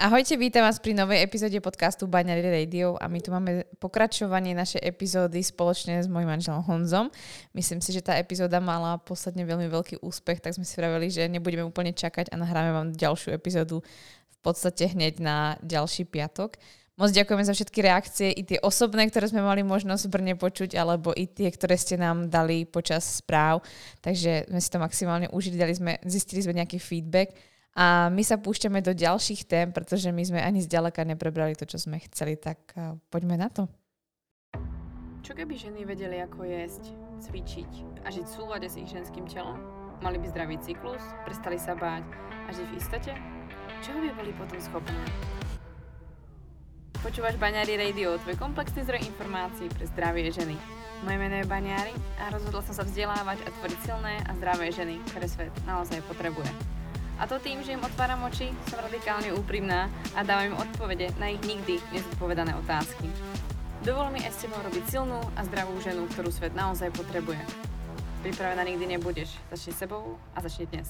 Ahojte, vítam vás pri novej epizóde podcastu Baňary Radio a my tu máme pokračovanie našej epizódy spoločne s mojim manželom Honzom. Myslím si, že tá epizóda mala posledne veľmi veľký úspech, tak sme si vraveli, že nebudeme úplne čakať a nahráme vám ďalšiu epizódu v podstate hneď na ďalší piatok. Moc ďakujeme za všetky reakcie, i tie osobné, ktoré sme mali možnosť v Brne počuť, alebo i tie, ktoré ste nám dali počas správ. Takže sme si to maximálne užili, dali sme, zistili sme nejaký feedback a my sa púšťame do ďalších tém, pretože my sme ani zďaleka neprebrali to, čo sme chceli, tak poďme na to. Čo keby ženy vedeli, ako jesť, cvičiť a žiť v súlade s ich ženským telom? Mali by zdravý cyklus, prestali sa báť a žiť v istote? Čoho by boli potom schopné? Počúvaš Baňári Radio, tvoj komplexný zdroj informácií pre zdravie ženy. Moje meno je Baňári a rozhodla som sa vzdelávať a tvoriť silné a zdravé ženy, ktoré svet naozaj potrebuje. A to tým, že im otváram oči, som radikálne úprimná a dávam im odpovede na ich nikdy nezodpovedané otázky. Dovol mi aj s tebou robiť silnú a zdravú ženu, ktorú svet naozaj potrebuje. Pripravená nikdy nebudeš. Začni sebou a začni dnes.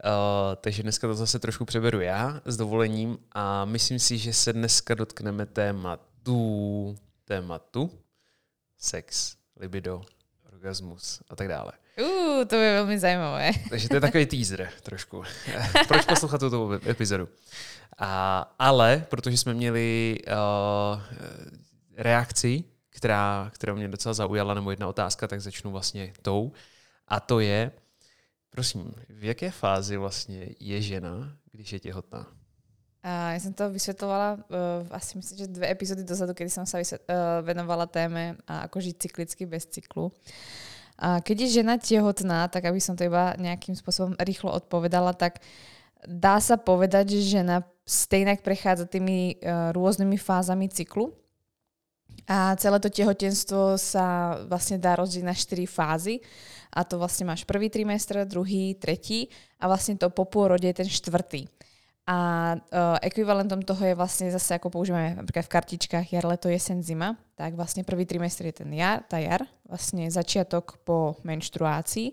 Uh, takže dneska to zase trošku přeberu já s dovolením a myslím si, že se dneska dotkneme tématu, tématu, sex, libido, orgasmus a tak dále. Uh, to je velmi zajímavé. Takže to je takový teaser trošku. Proč poslouchat tuto epizodu? A, ale, protože jsme měli uh, reakci, která, která mě docela zaujala, nebo jedna otázka, tak začnu vlastně tou. A to je, prosím, v jaké fázi vlastně je žena, když je těhotná? A ja som to vysvetlovala uh, asi myslím, že dve epizódy dozadu, kedy som sa vysvet, uh, venovala téme a ako žiť cyklicky bez cyklu. A keď je žena tehotná, tak aby som to iba nejakým spôsobom rýchlo odpovedala, tak dá sa povedať, že žena stejnak prechádza tými uh, rôznymi fázami cyklu. A celé to tehotenstvo sa vlastne dá rozdeliť na 4 fázy. A to vlastne máš prvý trimestr, druhý, tretí a vlastne to po pôrode je ten štvrtý. A uh, ekvivalentom toho je vlastne zase, ako používame napríklad v kartičkách jar, leto, jesen, zima, tak vlastne prvý trimestr je ten jar, tá jar, vlastne začiatok po menštruácii.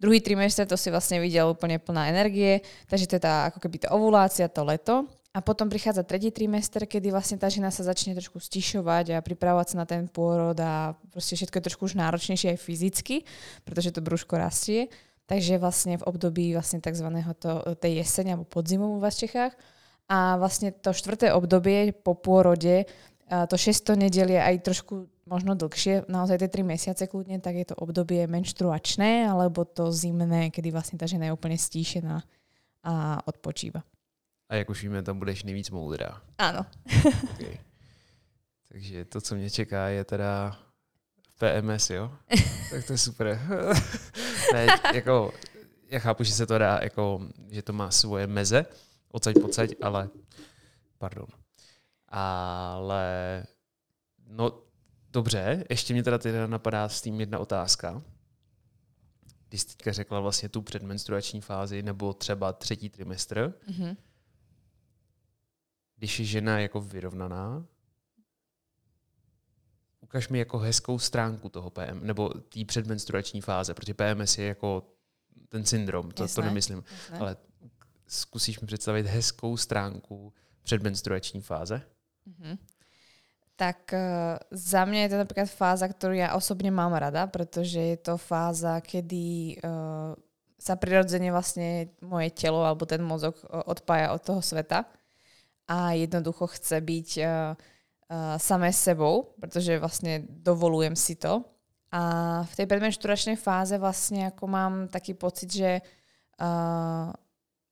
Druhý trimestr to si vlastne videl úplne plná energie, takže to je tá ako keby tá ovulácia, to leto. A potom prichádza tretí trimester, kedy vlastne tá žena sa začne trošku stišovať a pripravovať sa na ten pôrod a proste všetko je trošku už náročnejšie aj fyzicky, pretože to brúško rastie. Takže vlastne v období vlastne tzv. To, tej jesene alebo podzimu v vás Čechách. A vlastne to štvrté obdobie po pôrode, to 600 nedelie aj trošku možno dlhšie, naozaj tie 3 mesiace kľudne, tak je to obdobie menštruačné alebo to zimné, kedy vlastne tá žena je úplne stíšená a odpočíva. A jak už víme, tam budeš nejvíc moudrá. Áno. Okay. Takže to, co mě čeká, je teda PMS, jo? tak to je super. ne, jako, já chápu, že se to dá, jako, že to má svoje meze, odsaď pocať, ale pardon. Ale no dobře, ještě mě teda teda napadá s tím jedna otázka. Když jsi teďka řekla vlastně tu předmenstruační fázi nebo třeba třetí trimestr, mm-hmm. když je žena jako vyrovnaná, ukaž mi jako hezkou stránku toho PM, nebo té předmenstruační fáze, protože PMS je jako ten syndrom, to, jasné, to nemyslím. Jasné. Ale zkusíš mi představit hezkou stránku předmenstruační fáze? Mm-hmm. Tak uh, za mňa je to napríklad fáza, ktorú ja osobne mám rada, pretože je to fáza, kedy uh, sa prirodzene vlastne moje telo alebo ten mozog uh, odpája od toho sveta a jednoducho chce byť uh, uh, samé sebou, pretože vlastne dovolujem si to. A v tej predmenšturačnej fáze vlastne ako mám taký pocit, že uh,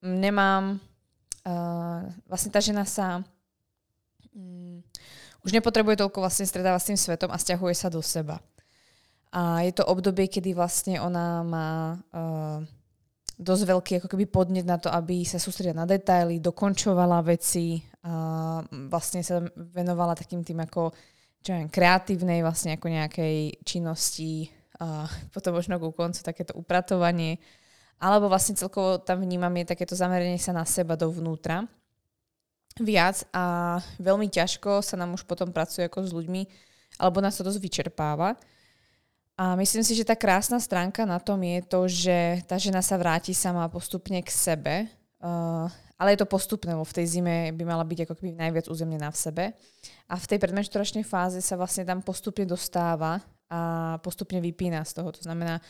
nemám, uh, vlastne tá žena sa um, už nepotrebuje toľko vlastne stretávať s tým svetom a stiahuje sa do seba. A je to obdobie, kedy vlastne ona má uh, dosť veľký ako keby podnet na to, aby sa sústredila na detaily, dokončovala veci, a vlastne sa venovala takým tým ako čo viem, kreatívnej vlastne ako nejakej činnosti a potom možno ku koncu takéto upratovanie alebo vlastne celkovo tam vnímam je takéto zameranie sa na seba dovnútra viac a veľmi ťažko sa nám už potom pracuje ako s ľuďmi alebo nás to dosť vyčerpáva. A myslím si, že tá krásna stránka na tom je to, že tá žena sa vráti sama postupne k sebe, uh, ale je to postupné, lebo v tej zime by mala byť ako keby najviac uzemnená v sebe. A v tej predmenšturačnej fáze sa vlastne tam postupne dostáva a postupne vypína z toho. To znamená,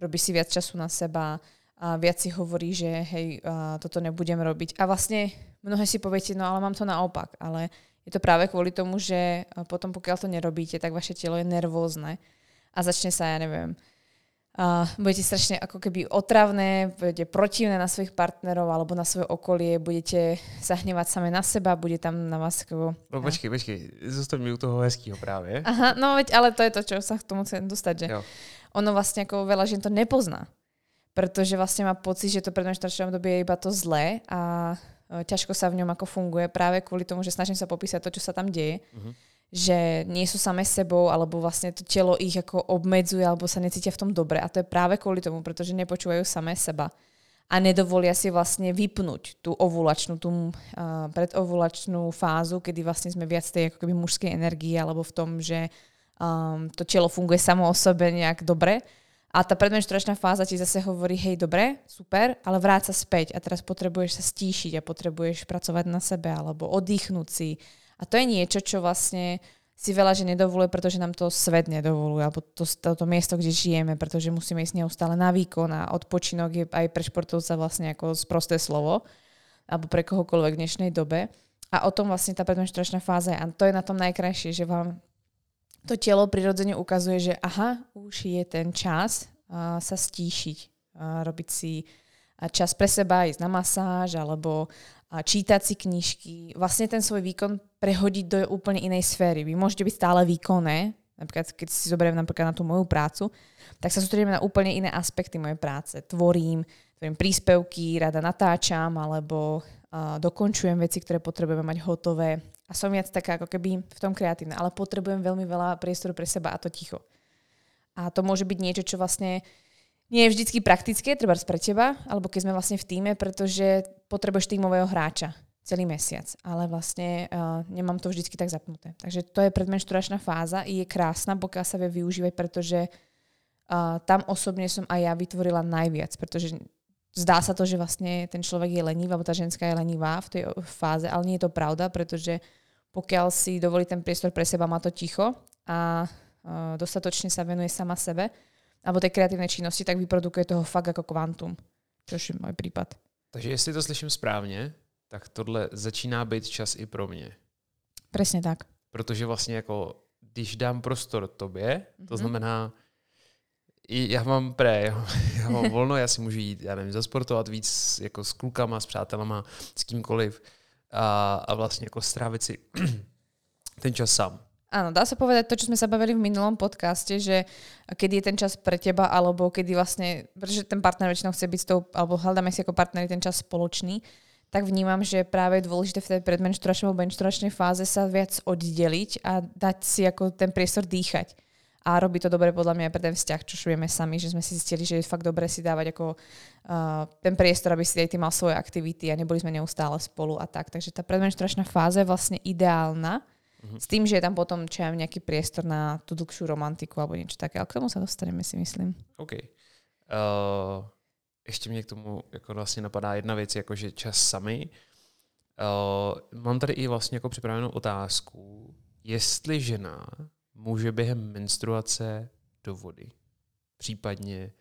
robí si viac času na seba, a viac si hovorí, že hej, uh, toto nebudem robiť. A vlastne mnohé si poviete, no ale mám to naopak. Ale je to práve kvôli tomu, že potom pokiaľ to nerobíte, tak vaše telo je nervózne a začne sa, ja neviem, uh, budete strašne ako keby otravné, budete protivné na svojich partnerov alebo na svoje okolie, budete sa hnevať same na seba, bude tam na vás ako... No počkej, počkej, zostaň mi u toho hezkého práve. Aha, no veď, ale to je to, čo sa k tomu chcem dostať, že Jo. ono vlastne ako veľa žien to nepozná pretože vlastne má pocit, že to predmenšturačné obdobie je iba to zlé a e, ťažko sa v ňom ako funguje práve kvôli tomu, že snažím sa popísať to, čo sa tam deje. Mhm. Že nie sú same sebou, alebo vlastne to telo ich ako obmedzuje, alebo sa necítia v tom dobre. A to je práve kvôli tomu, pretože nepočúvajú samé seba. A nedovolia si vlastne vypnúť tú ovulačnú, tú uh, predovulačnú fázu, kedy vlastne sme viac tej ako keby mužskej energii, alebo v tom, že um, to telo funguje samo o sebe nejak dobre a tá predmenšturačná fáza ti zase hovorí, hej, dobre, super, ale vráť sa späť a teraz potrebuješ sa stíšiť a potrebuješ pracovať na sebe alebo oddychnúť si. A to je niečo, čo vlastne si veľa že nedovoluje, pretože nám to svet nedovoluje, alebo to, to, to miesto, kde žijeme, pretože musíme ísť neustále na výkon a odpočinok je aj pre športovca vlastne ako sprosté slovo, alebo pre kohokoľvek v dnešnej dobe. A o tom vlastne tá predmenšturačná fáza je. A to je na tom najkrajšie, že vám to telo prirodzene ukazuje, že aha, už je ten čas uh, sa stíšiť, uh, robiť si čas pre seba, ísť na masáž alebo uh, čítať si knižky. Vlastne ten svoj výkon prehodiť do úplne inej sféry. Vy môžete byť stále výkonné, napríklad keď si zoberiem napríklad na tú moju prácu, tak sa sústredíme na úplne iné aspekty mojej práce. Tvorím, tvorím príspevky, rada natáčam, alebo uh, dokončujem veci, ktoré potrebujeme mať hotové a som viac taká ako keby v tom kreatívna, ale potrebujem veľmi veľa priestoru pre seba a to ticho. A to môže byť niečo, čo vlastne nie je vždycky praktické, treba pre teba, alebo keď sme vlastne v týme, pretože potrebuješ týmového hráča celý mesiac, ale vlastne uh, nemám to vždycky tak zapnuté. Takže to je predmenšturačná fáza je krásna, pokiaľ sa vie využívať, pretože uh, tam osobne som aj ja vytvorila najviac, pretože zdá sa to, že vlastne ten človek je lenivý, alebo tá ženská je lenivá v tej fáze, ale nie je to pravda, pretože pokiaľ si dovolí ten priestor pre seba, má to ticho a uh, dostatočne sa venuje sama sebe, alebo tej kreatívnej činnosti, tak vyprodukuje toho fakt ako kvantum, což je môj prípad. Takže jestli to slyším správně, tak tohle začíná být čas i pro mě. Presne tak. Protože vlastně jako, když dám prostor tobě, to Mhm. znamená, i já mám pré, já, já mám volno, já si můžu jít, já nevím, zasportovat víc jako s klukama, s přátelama, s kýmkoliv a, a vlastně jako strávit si ten čas sám. Áno, dá sa povedať to, čo sme sa bavili v minulom podcaste, že kedy je ten čas pre teba, alebo kedy vlastne, pretože ten partner väčšinou chce byť s tou, alebo hľadáme si ako partneri ten čas spoločný, tak vnímam, že práve je dôležité v tej predmenšturačnej alebo menšturačnej fáze sa viac oddeliť a dať si ako ten priestor dýchať. A robí to dobre podľa mňa aj pre ten vzťah, čo vieme sami, že sme si zistili, že je fakt dobre si dávať ako uh, ten priestor, aby si aj ty mal svoje aktivity a neboli sme neustále spolu a tak. Takže tá predmenšturačná fáza je vlastne ideálna, s tým, že je tam potom čo viem, nejaký priestor na tú dlhšiu romantiku alebo niečo také. Ale k tomu sa dostaneme, si myslím. OK. Uh, ještě mě k tomu jako vlastně napadá jedna věc, jako že čas sami. Uh, mám tady i vlastně jako připravenou otázku, jestli žena může během menstruace do vody, případně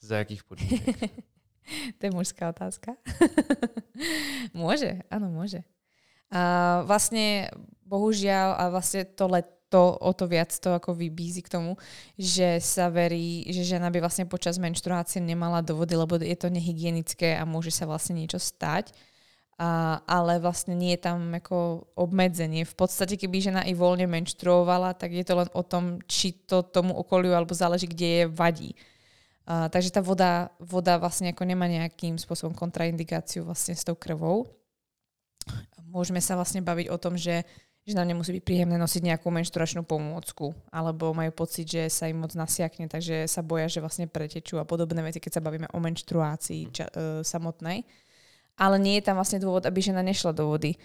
za jakých podmínek. to je mužská otázka. môže, áno, môže. A vlastne, bohužiaľ, a vlastne to leto o to viac to ako vybízi k tomu, že sa verí, že žena by vlastne počas menštruácie nemala do vody, lebo je to nehygienické a môže sa vlastne niečo stať. A, ale vlastne nie je tam ako obmedzenie. V podstate, keby žena i voľne menštruovala, tak je to len o tom, či to tomu okoliu alebo záleží, kde je vadí. Uh, takže tá voda, voda vlastne ako nemá nejakým spôsobom kontraindikáciu vlastne s tou krvou. Môžeme sa vlastne baviť o tom, že že nám nemusí byť príjemné nosiť nejakú menšturačnú pomôcku, alebo majú pocit, že sa im moc nasiakne, takže sa boja, že vlastne pretečú a podobné veci, keď sa bavíme o menštruácii ča, uh, samotnej. Ale nie je tam vlastne dôvod, aby žena nešla do vody.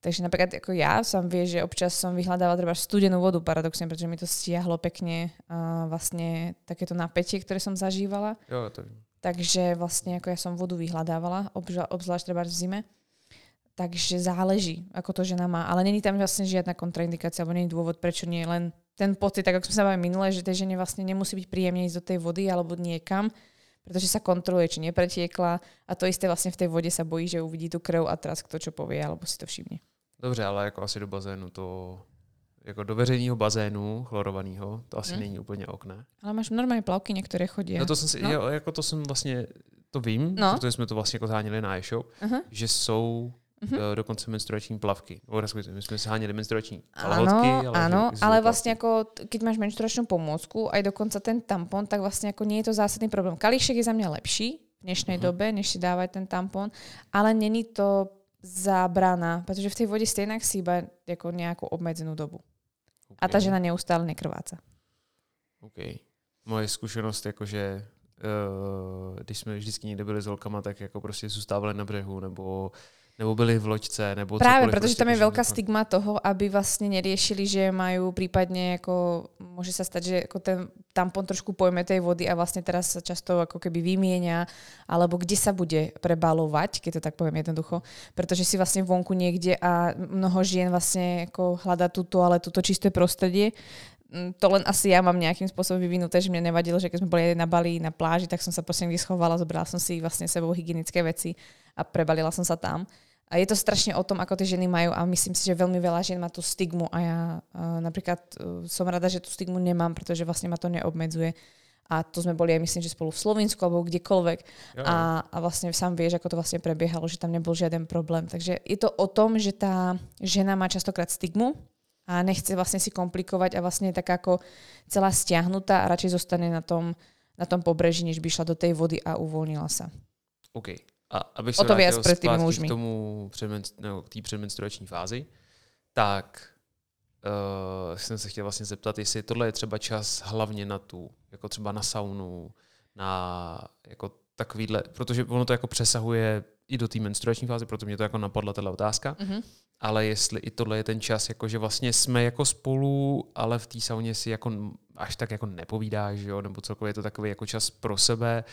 Takže napríklad ako ja som vie, že občas som vyhľadávala treba studenú vodu paradoxne, pretože mi to stiahlo pekne uh, vlastne takéto napätie, ktoré som zažívala. Jo, to. Takže vlastne ako ja som vodu vyhľadávala, obzvlášť treba v zime. Takže záleží, ako to žena má. Ale není tam vlastne žiadna kontraindikácia, alebo není dôvod, prečo nie len ten pocit, tak ako sme sa bavili minule, že tej žene vlastne nemusí byť príjemne ísť do tej vody alebo niekam, pretože sa kontroluje, či nepretiekla a to isté vlastne v tej vode sa bojí, že uvidí tú krv a teraz kto čo povie alebo si to všimne. Dobře, ale jako asi do bazénu to jako do veřejného bazénu chlorovaného, to asi hmm. není úplně okné. Ale máš normálně plavky, některé chodí. No to jsem si, no. jo, jako to jsem vlastně, to vím, no. protože jsme to vlastně jako zháněli na e-shop, uh-huh. že jsou uh-huh. dokonce menstruační plavky. My jsme zháněli menstruační kalhotky. Ale áno, ale vlastne ako, keď máš menstruačnú pomôcku, aj dokonca ten tampon, tak vlastne ako nie je to zásadný problém. Kalíšek je za mňa lepší v dnešnej uh-huh. dobe, než si dávať ten tampon, ale není to zábrana, pretože v tej vode stejnak si iba ako nejakú obmedzenú dobu. Okay. A tá žena neustále nekrváca. OK. Moje zkušenost jakože uh, když jsme vždycky někde byli s holkama, tak jako prostě zůstávali na břehu, nebo nebo byli v loďce, nebo Práve, pretože tam je veľká stigma toho, aby vlastne neriešili, že majú prípadne, ako môže sa stať, že ako ten tampon trošku pojme tej vody a vlastne teraz sa často ako keby vymienia, alebo kde sa bude prebalovať, keď to tak poviem jednoducho, pretože si vlastne vonku niekde a mnoho žien vlastne ako hľadá túto, ale túto čisté prostredie, mm, to len asi ja mám nejakým spôsobom vyvinuté, že mne nevadilo, že keď sme boli na Bali na pláži, tak som sa proste schovala, zobrala som si vlastne sebou hygienické veci a prebalila som sa tam. A je to strašne o tom, ako tie ženy majú a myslím si, že veľmi veľa žien má tú stigmu a ja uh, napríklad uh, som rada, že tú stigmu nemám, pretože vlastne ma to neobmedzuje. A to sme boli aj myslím, že spolu v Slovensku alebo kdekoľvek. A, a vlastne sám vieš, ako to vlastne prebiehalo, že tam nebol žiaden problém. Takže je to o tom, že tá žena má častokrát stigmu a nechce vlastne si komplikovať a vlastne je tak ako celá stiahnutá a radšej zostane na tom, na tom pobreží, než by šla do tej vody a uvoľnila sa. OK. A abych se o to viac pred tými mužmi. k tomu předmen, no, k té předmenstruační fázi, tak uh, jsem se chtěl vlastně zeptat, jestli tohle je třeba čas hlavně na tu, jako třeba na saunu, na jako takovýhle, protože ono to jako přesahuje i do té menstruační fáze, proto mě to jako napadla tato otázka. Mm-hmm ale jestli i tohle je ten čas, jako že vlastně jsme jako spolu, ale v té sauně si jako až tak jako nepovídáš, jo? nebo celkově je to takový jako čas pro sebe,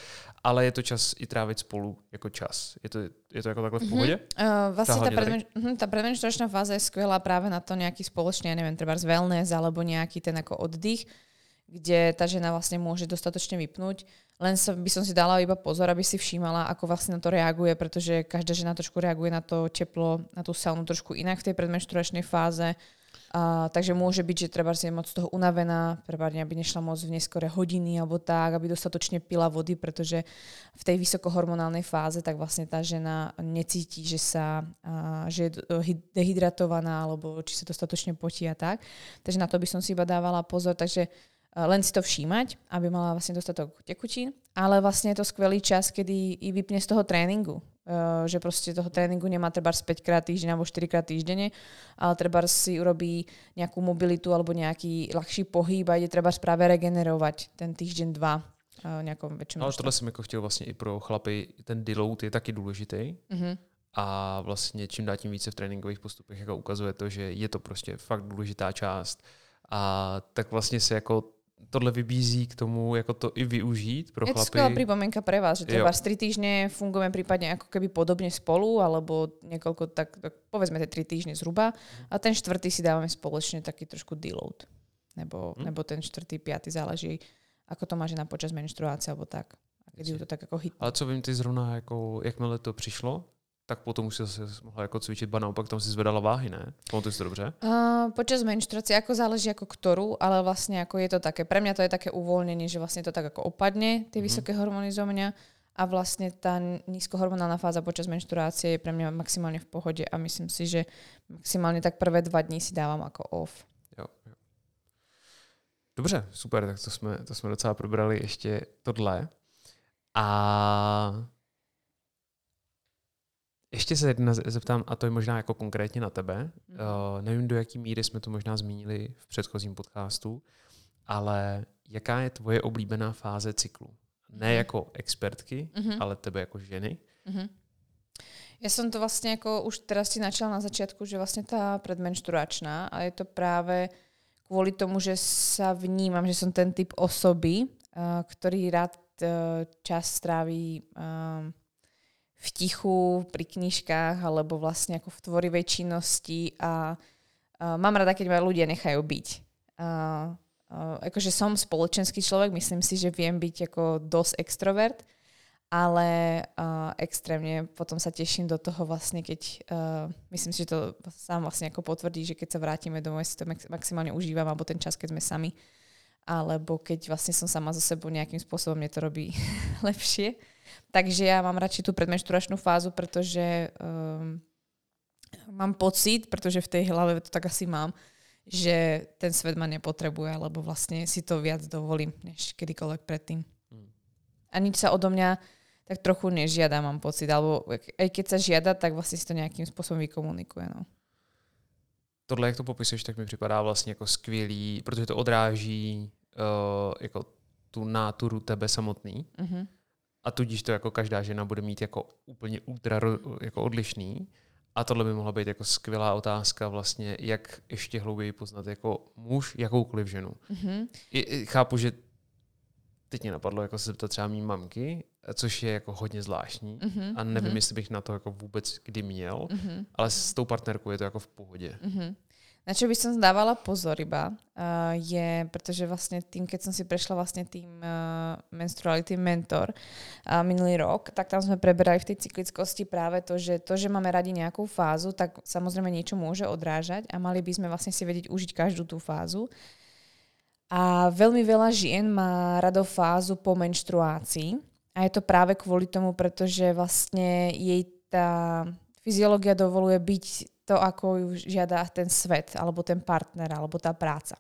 ale je to čas i trávit spolu jako čas. Je to, je to jako takhle v mhm. pohodě? Mm-hmm. Uh, vlastne tá, predmen, uh, tá predmenšturačná fáza je skvelá práve na to nejaký spoločný, ja neviem, treba z wellness alebo nejaký ten ako oddych, kde tá žena vlastne môže dostatočne vypnúť. Len som, by som si dala iba pozor, aby si všímala, ako vlastne na to reaguje, pretože každá žena trošku reaguje na to teplo, na tú saunu trošku inak v tej predmenšturačnej fáze. A, takže môže byť, že treba je moc toho unavená, prípadne aby nešla moc v neskore hodiny alebo tak, aby dostatočne pila vody, pretože v tej vysokohormonálnej fáze tak vlastne tá žena necíti, že sa a, že je dehydratovaná alebo či sa dostatočne potí a tak. Takže na to by som si iba dávala pozor. Takže len si to všímať, aby mala vlastne dostatok tekutín, ale vlastne je to skvelý čas, kedy i vypne z toho tréningu. Uh, že proste toho tréningu nemá treba 5 krát týždeň alebo 4 krát týždenne, ale treba si urobí nejakú mobilitu alebo nejaký ľahší pohyb a ide treba práve regenerovať ten týždeň, dva uh, nejakom väčšom Ale tohle jsem jako chtěl vlastně i pro chlapy, ten deload je taky důležitý. Uh-huh. A vlastně čím dál tím více v tréninkových postupech jako ukazuje to, že je to prostě fakt důležitá část. A tak vlastně se jako tohle vybízí k tomu, jako to i využít pro je to skvelá pripomienka pre vás, že treba 3 týždne fungujeme prípadne ako keby podobne spolu, alebo niekoľko, tak, tak povedzme tie 3 týždne zhruba a ten štvrtý si dávame spoločne taký trošku deload. Nebo, hmm. nebo ten štvrtý, piatý záleží, ako to má žena počas menštruácie, alebo tak. A keď to tak ako hit. Ale co vím, ty zrovna, jako, jakmile to přišlo, tak potom už si zase mohla jako cvičit, ba naopak tam si zvedala váhy, ne? Pamatuj si to dobře? Uh, počas menštruácie, ako záleží ako ktorú, ale vlastne ako je to také, pre mňa to je také uvoľnenie, že vlastne to tak ako opadne, tie mm-hmm. vysoké hormóny zo mňa a vlastne tá nízkohormonálna fáza počas menštruácie je pre mňa maximálne v pohode a myslím si, že maximálne tak prvé dva dní si dávam ako off. Jo, jo. Dobře, super, tak to jsme, to jsme docela probrali ještě tohle. A ještě se jedna zeptám, a to je možná jako konkrétně na tebe. Mm. Uh, nevím, do jaké míry jsme to možná zmínili v předchozím podcastu, ale jaká je tvoje oblíbená fáze cyklu? Ne mm. jako expertky, mm-hmm. ale tebe jako ženy. Mm-hmm. Ja som to vlastne ako už teraz si načala na začiatku, že vlastne tá predmenšturačná a je to práve kvôli tomu, že sa vnímam, že som ten typ osoby, uh, ktorý rád uh, čas stráví uh, v tichu, pri knižkách alebo vlastne ako v tvorivej činnosti a uh, mám rada, keď ma ľudia nechajú byť. Uh, uh, akože som spoločenský človek, myslím si, že viem byť ako dosť extrovert, ale uh, extrémne potom sa teším do toho vlastne, keď uh, myslím si, že to sám vlastne ako potvrdí, že keď sa vrátime domov, si to maximálne užívam, alebo ten čas, keď sme sami, alebo keď vlastne som sama so sebou nejakým spôsobom, mne to robí lepšie. Takže ja mám radšej tú predmenšturačnú fázu, pretože um, mám pocit, pretože v tej hlave to tak asi mám, že ten svet ma nepotrebuje, alebo vlastne si to viac dovolím, než kedykoľvek predtým. Hmm. A nič sa odo mňa tak trochu nežiada, mám pocit. Alebo aj keď sa žiada, tak vlastně si to nějakým způsobem vykomunikuje. No. Tohle, jak to popisuješ, tak mi připadá vlastně jako skvělý, protože to odráží uh, jako tu náturu tebe samotný. Mm-hmm. A tudíž to jako každá žena bude mít jako úplně ultra jako odlišný. A tohle by mohla být jako skvělá otázka vlastně, jak ještě hlouběji poznat jako muž jakoukoliv ženu. Mm-hmm. I, chápu, že teď mě napadlo jako se zeptat třeba mý mamky, což je jako hodně zvláštní mm-hmm. a nevím, mm-hmm. jestli bych na to jako vůbec kdy měl, mm-hmm. ale s tou partnerkou je to jako v pohodě. Mm-hmm. Na čo by som dávala pozor iba, uh, je, pretože vlastne tým, keď som si prešla vlastne tým uh, menstruality mentor uh, minulý rok, tak tam sme preberali v tej cyklickosti práve to, že to, že máme radi nejakú fázu, tak samozrejme niečo môže odrážať a mali by sme vlastne si vedieť užiť každú tú fázu. A veľmi veľa žien má rado fázu po menštruácii, a je to práve kvôli tomu, pretože vlastne jej tá fyziológia dovoluje byť to, ako ju žiada ten svet, alebo ten partner, alebo tá práca.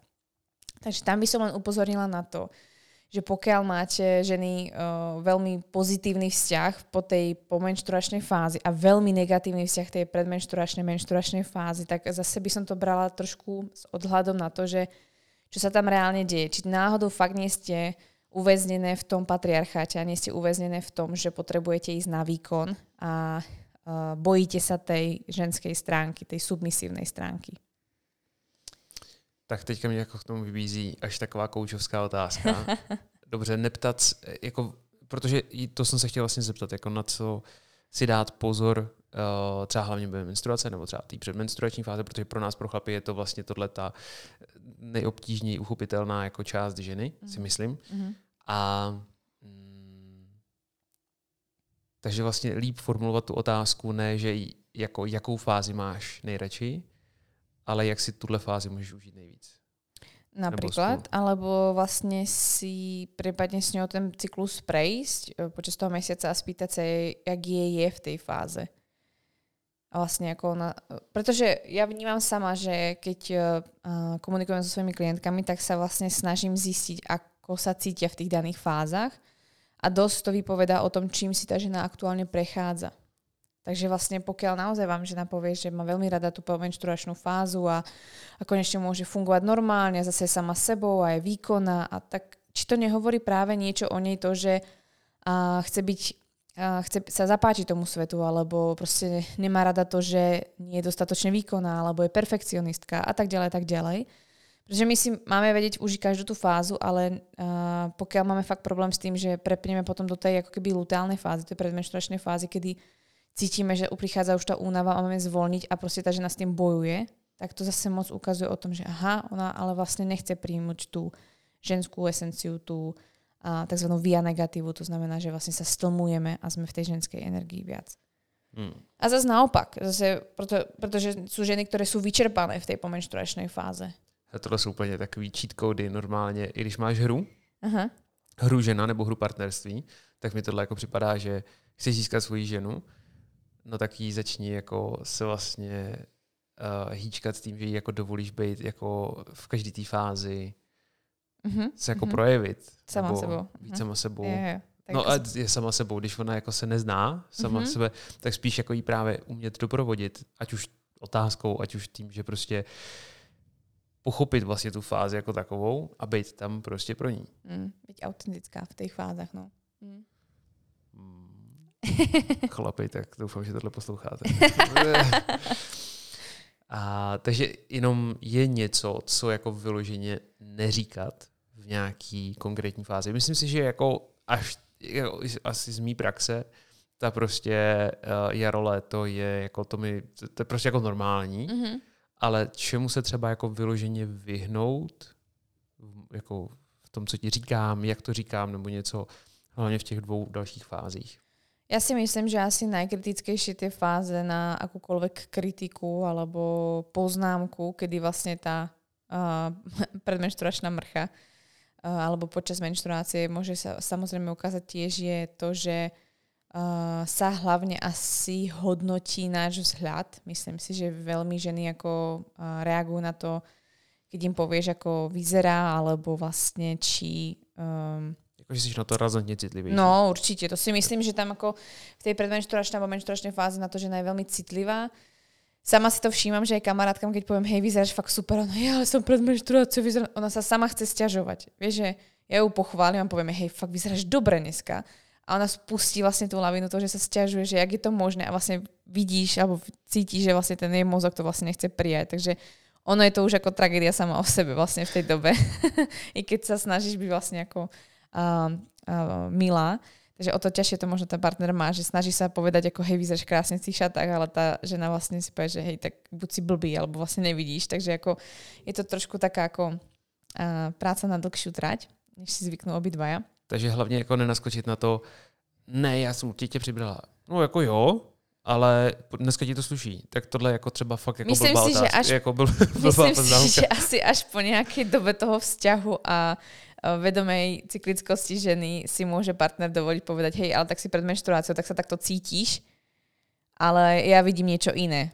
Takže tam by som len upozornila na to, že pokiaľ máte ženy uh, veľmi pozitívny vzťah po tej pomenšturačnej fázi a veľmi negatívny vzťah tej predmenšturačnej, menšturačnej fázi, tak zase by som to brala trošku s odhľadom na to, že čo sa tam reálne deje. Či náhodou fakt nie ste uväznené v tom patriarcháte a nie ste uväznené v tom, že potrebujete ísť na výkon a bojíte sa tej ženskej stránky, tej submisívnej stránky. Tak teďka mě jako k tomu vybízí až taková koučovská otázka. Dobře, neptat, jako, protože to jsem se chtěl vlastně zeptat, jako na co si dát pozor, uh, třeba hlavně během menstruace nebo třeba té předmenstruační fáze, protože pro nás, pro chlapy, je to vlastně tohle ta nejobtížněji uchopitelná jako část ženy, mm. si myslím. Mm-hmm. A mm, takže vlastně líp formulovat tu otázku ne, že jako, jakou fázi máš nejradši, ale jak si tuhle fázi můžeš užít nejvíc. Napríklad, alebo vlastne si prípadne s ňou ten cyklus prejsť e, počas toho mesiaca a spýtať sa jej, jak je je v tej fáze. A vlastne ako ona... Pretože ja vnímam sama, že keď uh, komunikujem so svojimi klientkami, tak sa vlastne snažím zistiť, ak, ako sa cítia v tých daných fázach a dosť to vypovedá o tom, čím si tá žena aktuálne prechádza. Takže vlastne pokiaľ naozaj vám žena povie, že má veľmi rada tú menštruačnú fázu a, a konečne môže fungovať normálne, zase sama sebou a je výkonná a tak či to nehovorí práve niečo o nej to, že a chce byť a chce sa zapáčiť tomu svetu, alebo proste nemá rada to, že nie je dostatočne výkonná, alebo je perfekcionistka a tak ďalej, tak ďalej. Pretože my si máme vedieť užiť každú tú fázu, ale uh, pokiaľ máme fakt problém s tým, že prepneme potom do tej ako keby luteálnej fázy, tej predmenšturačnej fázy, kedy cítime, že prichádza už tá únava a máme zvolniť a proste tá žena s tým bojuje, tak to zase moc ukazuje o tom, že aha, ona ale vlastne nechce príjmuť tú ženskú esenciu, tú uh, tzv. via negatívu, to znamená, že vlastne sa stlmujeme a sme v tej ženskej energii viac. Hmm. A zase naopak, zase, proto, pretože sú ženy, ktoré sú vyčerpané v tej pomenšturačnej fáze. Tohle jsou úplně takový cheat cody normálně. I když máš hru, Aha. hru žena nebo hru partnerství, tak mi tohle jako připadá, že chceš získat svoji ženu, no tak jí začni jako se vlastně uh, hýčkat s tím, že jí jako dovolíš být jako v každé té fázi uh-huh. se jako uh-huh. projevit. Sama nebo sebou. Být uh-huh. sama sebou. Je, je. Tak no a je sama sebou, když ona jako se nezná sama uh-huh. sebe, tak spíš jako jí právě umět doprovodit, ať už otázkou, ať už tím, že prostě uh, pochopit vlastně tu fázi jako takovou a být tam prostě pro ní. Mm, být autentická v těch fázách, no. Mm. Mm. Chlapi, tak doufám, že tohle posloucháte. A, takže jenom je něco, co jako vyloženě neříkat v nějaký konkrétní fázi. Myslím si, že jako až jako, asi z mý praxe, ta prostě uh, jaro, léto je jako to mi, to je prostě jako normální, mm-hmm. Ale čemu se třeba jako vyloženě vyhnout, jako v tom, co ti říkám, jak to říkám, nebo něco, hlavně v těch dvou dalších fázích. Ja si myslím, že asi najkritickejšie tie fáze na akúkoľvek kritiku alebo poznámku, kedy vlastne tá uh, predmenšturačná mrcha uh, alebo počas menštruácie môže sa samozrejme ukázať tiež je to, že uh, sa hlavne asi hodnotí náš vzhľad. Myslím si, že veľmi ženy ako uh, reagujú na to, keď im povieš, ako vyzerá, alebo vlastne či um, že si na to razantne citlivý. No, určite. To si myslím, že tam ako v tej predmenšturačnej alebo menšturačnej fáze na to, že je veľmi citlivá. Sama si to všímam, že aj kamarátkam, keď poviem, hej, vyzeráš fakt super, no ja ale som pred menštruáciou, vyzerá... ona sa sama chce stiažovať. Vieš, že ja ju pochválim a poviem, hej, fakt vyzeráš dobre dneska. A ona spustí vlastne tú lavinu to, že sa stiažuje, že jak je to možné a vlastne vidíš alebo cítiš, že vlastne ten jej mozog to vlastne nechce prijať. Takže ono je to už ako tragédia sama o sebe vlastne v tej dobe. I keď sa snažíš byť vlastne ako uh, uh, milá. Takže o to ťažšie to možno ten partner má, že snaží sa povedať, ako hej, vyzeráš krásne v tých šatách, ale tá žena vlastne si povie, že hej, tak buď si blbý, alebo vlastne nevidíš. Takže ako je to trošku taká ako uh, práca na dlhšiu trať, než si zvyknú obidvaja. Takže hlavně jako nenaskočit na to, ne, já jsem určitě přibrala. No jako jo, ale dneska ti to sluší. Tak tohle jako třeba fakt jako myslím blbá si, otázka. že až, jako byl, myslím si, že asi až po nějaké dobe toho vzťahu a vedomej cyklickosti ženy si môže partner dovoliť povedať, hej, ale tak si pred menštruáciou, tak sa takto cítiš, ale ja vidím niečo iné.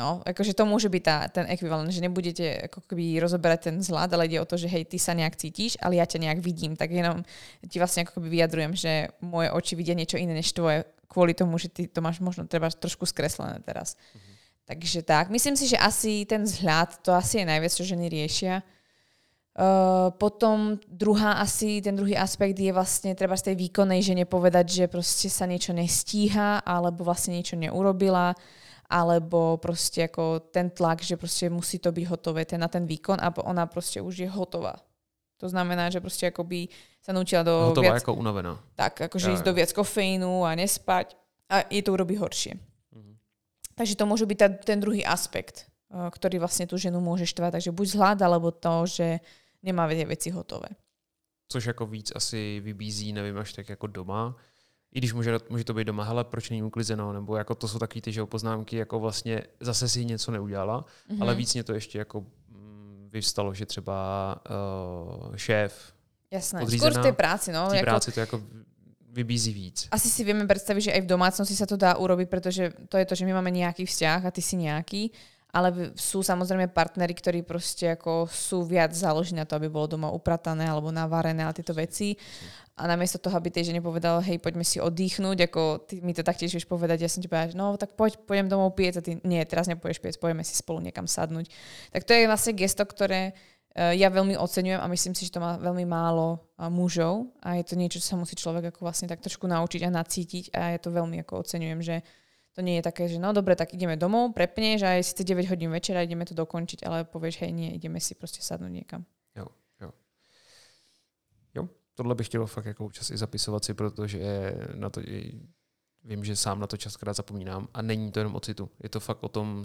No, akože to môže byť tá, ten ekvivalent, že nebudete ako keby rozoberať ten vzhľad, ale ide o to, že hej, ty sa nejak cítiš, ale ja ťa nejak vidím, tak jenom ti vlastne ako keby vyjadrujem, že moje oči vidia niečo iné než tvoje, kvôli tomu, že ty to máš možno treba trošku skreslené teraz. Mm-hmm. Takže tak, myslím si, že asi ten vzhľad, to asi je najviac, čo ženy riešia. Uh, potom druhá asi, ten druhý aspekt je vlastne treba z tej výkonnej žene povedať, že proste sa niečo nestíha, alebo vlastne niečo neurobila, alebo proste ako ten tlak, že proste musí to byť hotové ten, na ten výkon a ona proste už je hotová. To znamená, že proste akoby sa naučila do Hotová viac... ako unavená. Tak, akože ja, ísť ja. do viac kofeínu a nespať a je to urobí horšie. Mm-hmm. Takže to môže byť tá, ten druhý aspekt, uh, ktorý vlastne tú ženu môže štvať. Takže buď zhľad, alebo to, že nemá věci hotové. Což jako víc asi vybízí, nevím, až tak jako doma, i když může, může to být doma, hele, proč není uklizeno, nebo jako to jsou takové ty že poznámky, jako vlastně zase si něco neudělala, mm-hmm. ale víc mě to ještě jako mm, vyvstalo, že třeba uh, šéf Jasné, skôr v tej práci, no. V tej práci to jako vybízí víc. Asi si vieme predstaviť, že aj v domácnosti sa to dá urobiť, pretože to je to, že my máme nejaký vzťah a ty si nejaký ale sú samozrejme partnery, ktorí proste ako sú viac založení na to, aby bolo doma upratané alebo navarené a tieto veci. A namiesto toho, aby tej žene povedal, hej, poďme si oddychnúť, ako ty mi to taktiež vieš povedať, ja som ti povedal, no tak poď, pôjdem domov piec a ty, nie, teraz nepôjdeš piec, poďme si spolu niekam sadnúť. Tak to je vlastne gesto, ktoré uh, ja veľmi oceňujem a myslím si, že to má veľmi málo uh, mužov a je to niečo, čo sa musí človek ako vlastne tak trošku naučiť a nacítiť a ja to veľmi ako oceňujem, že to nie je také, že no dobre, tak ideme domov, prepneš a aj síce 9 hodín večera ideme to dokončiť, ale povieš, hej, nie, ideme si prostě sadnúť niekam. Jo, jo. Jo, tohle bych chtěl fakt jako občas i zapisovat si, protože na to vím, že sám na to častokrát zapomínám a není to jenom o citu. Je to fakt o tom,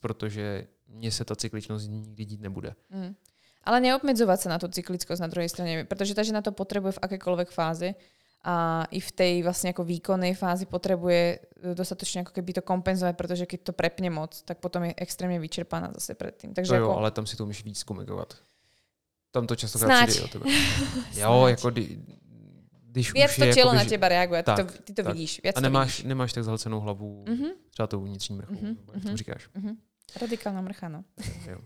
protože mně se ta cykličnost nikdy dít nebude. Mm. Ale neobmedzovať sa na tú cyklickosť na druhej strane, pretože ta žena to potrebuje v akékoľvek fáze a i v tej vlastne ako výkonnej fázi potrebuje e, dostatočne ako keby to kompenzovať, pretože keď to prepne moc, tak potom je extrémne vyčerpaná zase predtým. Takže to jo, ako... ale tam si to umíš víc komunikovat. Tam to často přijde o tebe. jo, jako kdy, když Viac už to je, tělo jako, na teba reaguje, tak, ty to, ty to tak. vidíš. Viac a nemáš, vidíš. nemáš tak zhlcenou hlavu, mm-hmm. třeba tou vnitřní mrchou, mm-hmm. jak to říkáš. Mm-hmm. Radikálna mrcha, no. jo.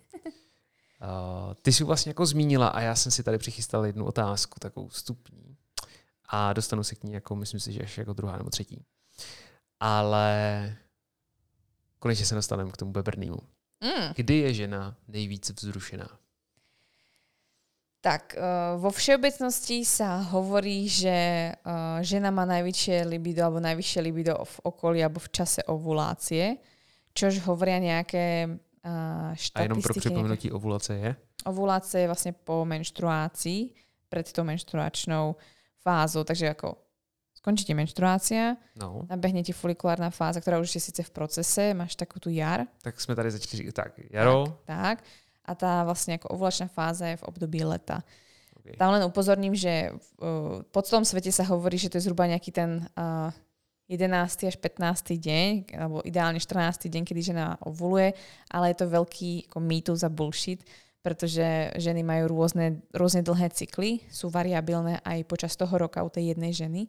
Uh, ty jsi vlastně jako zmínila a já jsem si tady přichystal jednu otázku, takovou vstupní a dostanu se k ní jako, myslím si, že až jako druhá nebo třetí. Ale konečně se dostaneme k tomu bebrnému. Mm. Kdy je žena nejvíc vzrušená? Tak, uh, vo všeobecnosti sa hovorí, že uh, žena má najväčšie libido alebo najvyššie libido v okolí alebo v čase ovulácie, čož hovoria nejaké štatistiky. A jenom pro připomenutí ovulace je? Ovulácia je vlastne po menštruácii, pred tou menštruačnou fázou, takže ako skončí ti menštruácia, no. nabehne ti folikulárna fáza, ktorá už je síce v procese, máš takú tu jar. Tak sme tady začali tak, jaro. Tak, tak. A tá vlastne ako ovulačná fáza je v období leta. Okay. Tam len upozorním, že uh, po celom svete sa hovorí, že to je zhruba nejaký ten uh, 11. až 15. deň, alebo ideálne 14. deň, kedy žena ovuluje, ale je to veľký ako mýtus a bullshit, pretože ženy majú rôzne, rôzne dlhé cykly, sú variabilné aj počas toho roka u tej jednej ženy.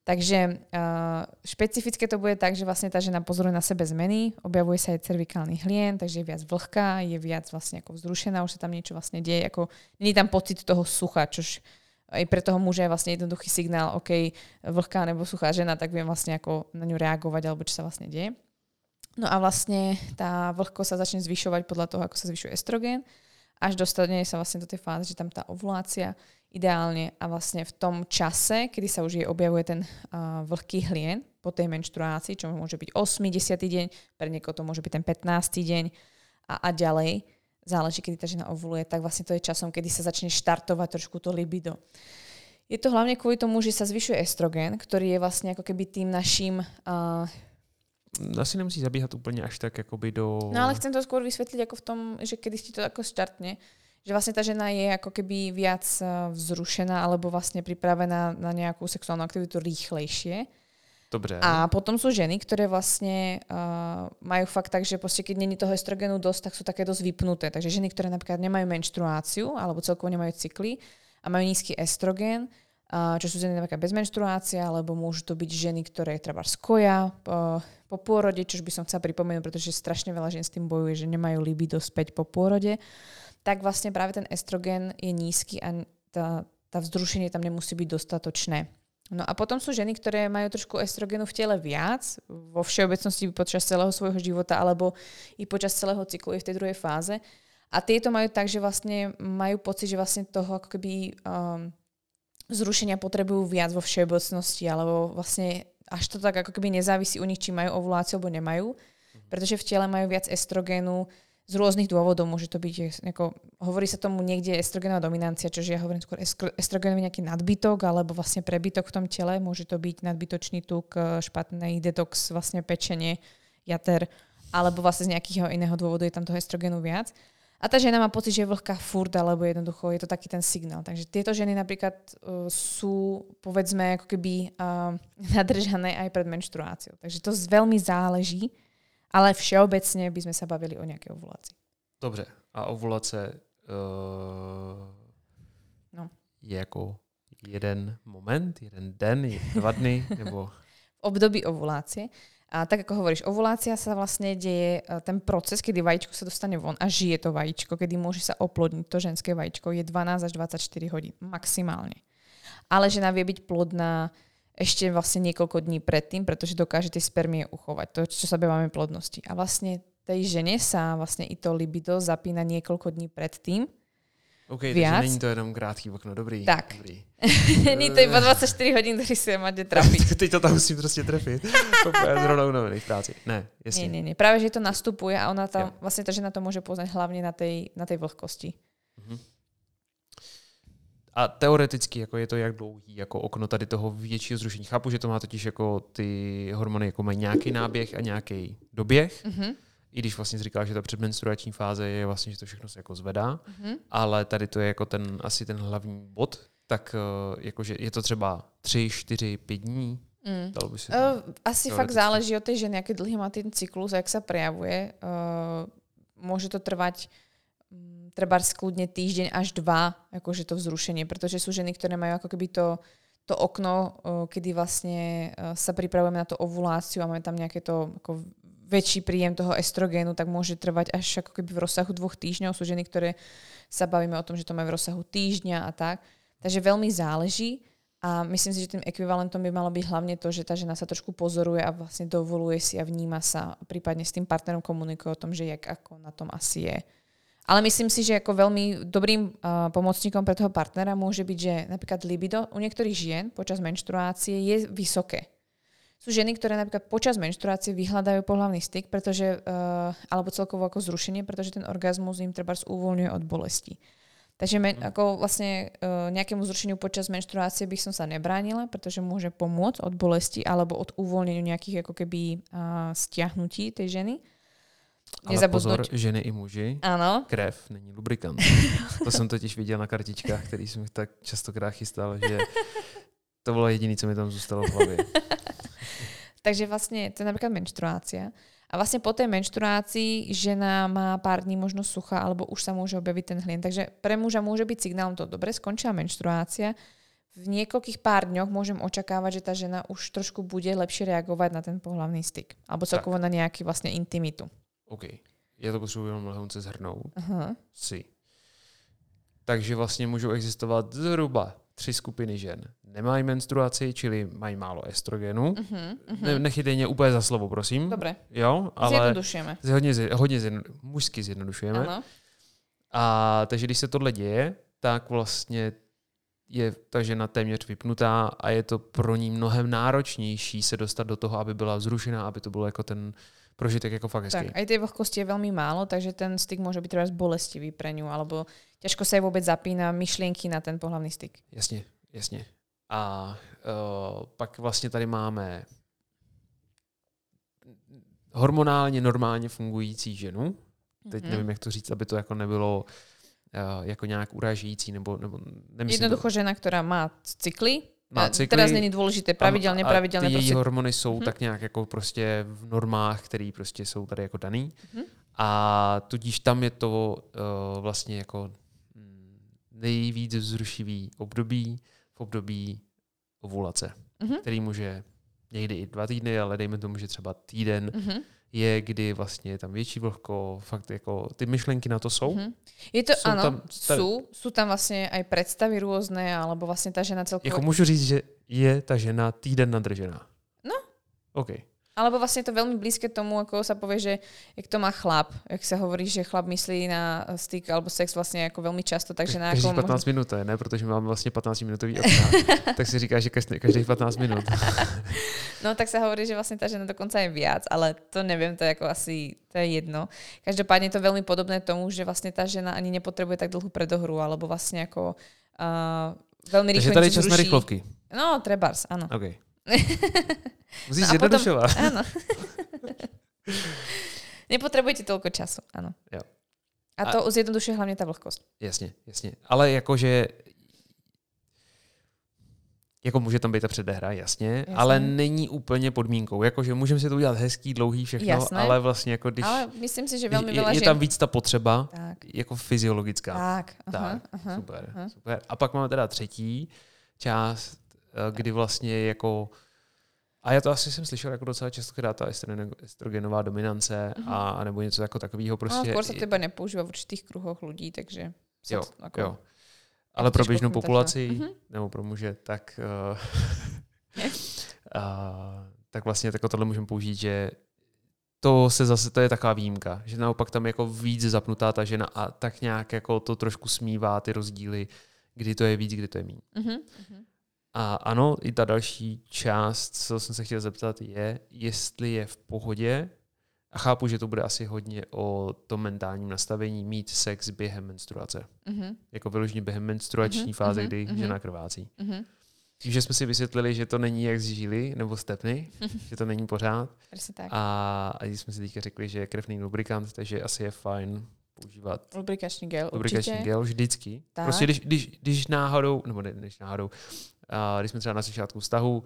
Takže uh, špecifické to bude tak, že vlastne tá žena pozoruje na sebe zmeny, objavuje sa aj cervikálny hlien, takže je viac vlhká, je viac vlastne ako vzrušená, už sa tam niečo vlastne deje, ako je tam pocit toho sucha, čož aj pre toho muža je vlastne jednoduchý signál, OK, vlhká nebo suchá žena, tak viem vlastne ako na ňu reagovať, alebo čo sa vlastne deje. No a vlastne tá vlhkosť sa začne zvyšovať podľa toho, ako sa zvyšuje estrogen až dostane sa vlastne do tej fázy, že tam tá ovulácia ideálne a vlastne v tom čase, kedy sa už jej objavuje ten uh, vlhký hlien po tej menštruácii, čo môže byť 8. 10. deň, pre niekoho to môže byť ten 15. deň a, a ďalej, záleží, kedy tá žena ovuluje, tak vlastne to je časom, kedy sa začne štartovať trošku to libido. Je to hlavne kvôli tomu, že sa zvyšuje estrogen, ktorý je vlastne ako keby tým našim uh, asi nemusí zabíhat úplně až tak jakoby do... No ale chcem to skôr vysvetliť ako v tom, že kedy ti to ako štartne, že vlastne tá žena je ako keby viac eh, vzrušená alebo vlastne pripravená na nejakú sexuálnu aktivitu rýchlejšie. Dobre. A potom sú ženy, ktoré vlastne uh, majú fakt tak, že proste keď není toho estrogenu dosť, tak sú také dosť vypnuté. Takže ženy, ktoré napríklad nemajú menštruáciu alebo celkovo nemajú cykly a majú nízky estrogen, čo sú ženy napríklad bez menštruácie, alebo môžu to byť ženy, ktoré treba skoja po, po pôrode, čo by som chcela pripomenúť, pretože strašne veľa žien s tým bojuje, že nemajú libido späť po pôrode, tak vlastne práve ten estrogen je nízky a tá, tá vzrušenie tam nemusí byť dostatočné. No a potom sú ženy, ktoré majú trošku estrogenu v tele viac, vo všeobecnosti počas celého svojho života, alebo i počas celého cyklu je v tej druhej fáze. A tieto majú tak, že vlastne majú pocit, že vlastne toho ako keby um, zrušenia potrebujú viac vo všeobecnosti, alebo vlastne až to tak ako keby nezávisí u nich, či majú ovuláciu alebo nemajú, pretože v tele majú viac estrogénu z rôznych dôvodov. Môže to byť, ako, hovorí sa tomu niekde estrogenová dominancia, čo ja hovorím skôr estrogenový nejaký nadbytok alebo vlastne prebytok v tom tele. Môže to byť nadbytočný tuk, špatný detox, vlastne pečenie, jater, alebo vlastne z nejakého iného dôvodu je tam toho estrogenu viac. A tá žena má pocit, že je vlhká furt, alebo jednoducho je to taký ten signál. Takže tieto ženy napríklad uh, sú, povedzme, ako keby uh, nadržané aj pred menštruáciou. Takže to veľmi záleží, ale všeobecne by sme sa bavili o nejakej ovulácii. Dobře. A ovulace uh, no. je jako jeden moment, jeden den, dva dny, nebo... V období ovulácie. A tak ako hovoríš, ovulácia sa vlastne deje, e, ten proces, kedy vajíčko sa dostane von a žije to vajíčko, kedy môže sa oplodniť to ženské vajíčko, je 12 až 24 hodín maximálne. Ale žena vie byť plodná ešte vlastne niekoľko dní predtým, pretože dokáže tie spermie uchovať, to, čo sa bavíme plodnosti. A vlastne tej žene sa vlastne i to libido zapína niekoľko dní predtým, OK, viac. takže není to jenom krátký okno, dobrý. Tak. Dobrý. není to iba 24 hodín, ktorý si máte trafiť. Teď to tam musím prostě trefit. je zrovna unavený v práci. Ne, jasně. Nie, nie, nie. Práve, že to nastupuje a ona tam, ja. vlastne tá žena to môže poznať hlavne na tej, na tej vlhkosti. Uh-huh. A teoreticky jako je to jak dlouhý jako okno tady toho většího zrušení. Chápu, že to má totiž jako ty hormony jako mají nějaký náběh a nějaký doběh. Uh-huh i když vlastně říkala, že ta předmenstruační fáze je vlastně, že to všechno se jako zvedá, mm-hmm. ale tady to je jako ten, asi ten hlavní bod, tak uh, jakože je to třeba 3, 4, 5 dní, Mm. Dalo by sa, uh, asi fakt záleží od tej ženy, aký dlhý má ten cyklus, jak sa prejavuje. Uh, môže to trvať um, treba skľudne týždeň až dva, akože to vzrušenie, pretože sú ženy, ktoré majú ako keby to, to okno, uh, kedy vlastne uh, sa pripravujeme na tú ovuláciu a máme tam nejaké to ako väčší príjem toho estrogénu, tak môže trvať až ako keby v rozsahu dvoch týždňov. Sú ženy, ktoré sa bavíme o tom, že to majú v rozsahu týždňa a tak. Takže veľmi záleží a myslím si, že tým ekvivalentom by malo byť hlavne to, že tá žena sa trošku pozoruje a vlastne dovoluje si a vníma sa, prípadne s tým partnerom komunikuje o tom, že jak ako na tom asi je. Ale myslím si, že ako veľmi dobrým uh, pomocníkom pre toho partnera môže byť, že napríklad libido u niektorých žien počas menštruácie je vysoké. Sú ženy, ktoré napríklad počas menštruácie vyhľadajú pohľavný styk, pretože, uh, alebo celkovo ako zrušenie, pretože ten orgazmus im treba uvoľňuje od bolesti. Takže men, ako vlastne uh, nejakému zrušeniu počas menštruácie by som sa nebránila, pretože môže pomôcť od bolesti alebo od uvoľnenia nejakých ako keby uh, stiahnutí tej ženy. Ale pozor, ženy i muži. Ano. Krev není lubrikant. to jsem totiž viděl na kartičkách, který jsem tak častokrát chystal, že to bylo jediné, co mi tam zůstalo v hlavě. Takže vlastne to je napríklad menštruácia. A vlastne po tej menštruácii žena má pár dní možno sucha alebo už sa môže objaviť ten hlien. Takže pre muža môže byť signálom to dobre, skončila menštruácia. V niekoľkých pár dňoch môžem očakávať, že tá žena už trošku bude lepšie reagovať na ten pohlavný styk. Alebo celkovo na nejaký vlastne intimitu. OK. Já to potřebuji jenom lehonce zhrnout. Uh-huh. Si. Takže vlastně můžou existovat zhruba tři skupiny žen. Nemají menstruaci, čili mají málo estrogenu. Uh-huh, uh-huh. Ne, nechytej mě úplně za slovo, prosím. Dobre. Jo, ale zjednodušujeme. Hodně, hodně zjedno, mužsky zjednodušujeme. Ano. A takže když se tohle děje, tak vlastně je ta žena téměř vypnutá a je to pro ní mnohem náročnější se dostat do toho, aby byla vzrušená, aby to bylo jako ten prožitek jako fakt hezký. Tak, aj tej vlhkosti je veľmi málo, takže ten styk môže byť teraz bolestivý pre ňu, alebo ťažko sa jej vôbec zapína myšlienky na ten pohlavný styk. Jasně, jasně. A uh, pak vlastně tady máme hormonálně normálně fungující ženu. Teď mm-hmm. nevím, jak to říct, aby to jako nebylo uh, jako nějak uražící, nebo, nebo nemyslím Jednoducho to... žena, která má cykly, má cykly. Teraz není důležité pravidelně, pravidelně. A ty její hormony jsou hmm. tak nějak jako prostě v normách, které prostě jsou tady jako daný. Hmm. A tudíž tam je to uh, vlastně jako mm, nejvíc vzrušivý období v období ovulace, hmm. který může někdy i dva týdny, ale dejme tomu, že třeba týden. Hmm je, kdy vlastně je tam větší vlhko, fakt jako ty myšlenky na to jsou. Mm-hmm. Je to, jsou ano, tam, ta, jsou, jsou tam vlastně aj představy různé, alebo vlastně ta žena celkově... Jako můžu říct, že je ta žena týden nadržená. No. OK. Alebo vlastne to veľmi blízke tomu, ako sa povie, že jak to má chlap. Jak sa hovorí, že chlap myslí na styk alebo sex vlastne ako veľmi často. Takže na Každých 15 možno... minút, ne? Protože máme vlastne 15 minútový okna. tak si říká, že každých 15 minút. no tak sa hovorí, že vlastne tá žena dokonca je viac, ale to neviem, to je ako asi, to je jedno. Každopádne je to veľmi podobné tomu, že vlastne tá žena ani nepotrebuje tak dlhú predohru, alebo vlastne ako uh, veľmi rýchlo Takže tady čas na rýchlovky. No, trebárs, áno. Okay. Musíš no zjednodušovať. Áno. Nepotrebujete toľko času, áno. Jo. A to a, zjednodušuje hlavně ta vlhkost. Jasně, jasně. Ale jakože jako může tam být ta předehra, jasně, jasně, ale není úplně podmínkou. Jakože můžeme si to udělat hezký, dlouhý, všechno, jasné. ale vlastně jako když... Ale myslím si, že velmi je, je tam víc ta potřeba, tak. jako fyziologická. Tak, aha, tak aha, super, aha. super. A pak máme teda třetí část, kdy vlastně jako a já to asi jsem slyšel jako docela často, ta estrogenová dominance mm-hmm. a nebo něco jako takového. Prostě, no, skôr se iba nepoužívá v určitých kruhoch lidí, takže... Jo, to, jako, jo. Ale pro běžnou populaci, mm-hmm. nebo pro muže, tak, uh, uh, tak vlastně tako tohle můžeme použít, že to se zase, to je taková výjimka, že naopak tam jako víc zapnutá ta žena a tak nějak jako to trošku smívá ty rozdíly, kdy to je víc, kdy to je méně. Mm-hmm. A ano, i ta další část, co jsem se chtěl zeptat, je, jestli je v pohodě, a chápu, že to bude asi hodně o tom mentálním nastavení, mít sex během menstruace. Mm-hmm. Jako vyloženě během menstruační mm-hmm. fáze, mm-hmm. kdy mm-hmm. žena krvácí. Mm-hmm. Tím, že jsme si vysvětlili, že to není jak z žíly nebo stepny, že to není pořád. tak. A, a jsme si teďka řekli, že je krevný lubrikant, takže asi je fajn používat lubrikační gel. Lubrikační určitě. gel vždycky. Tak. Prostě když, když, když náhodou, nebo ne, když náhodou, a když jsme třeba na začátku vztahu,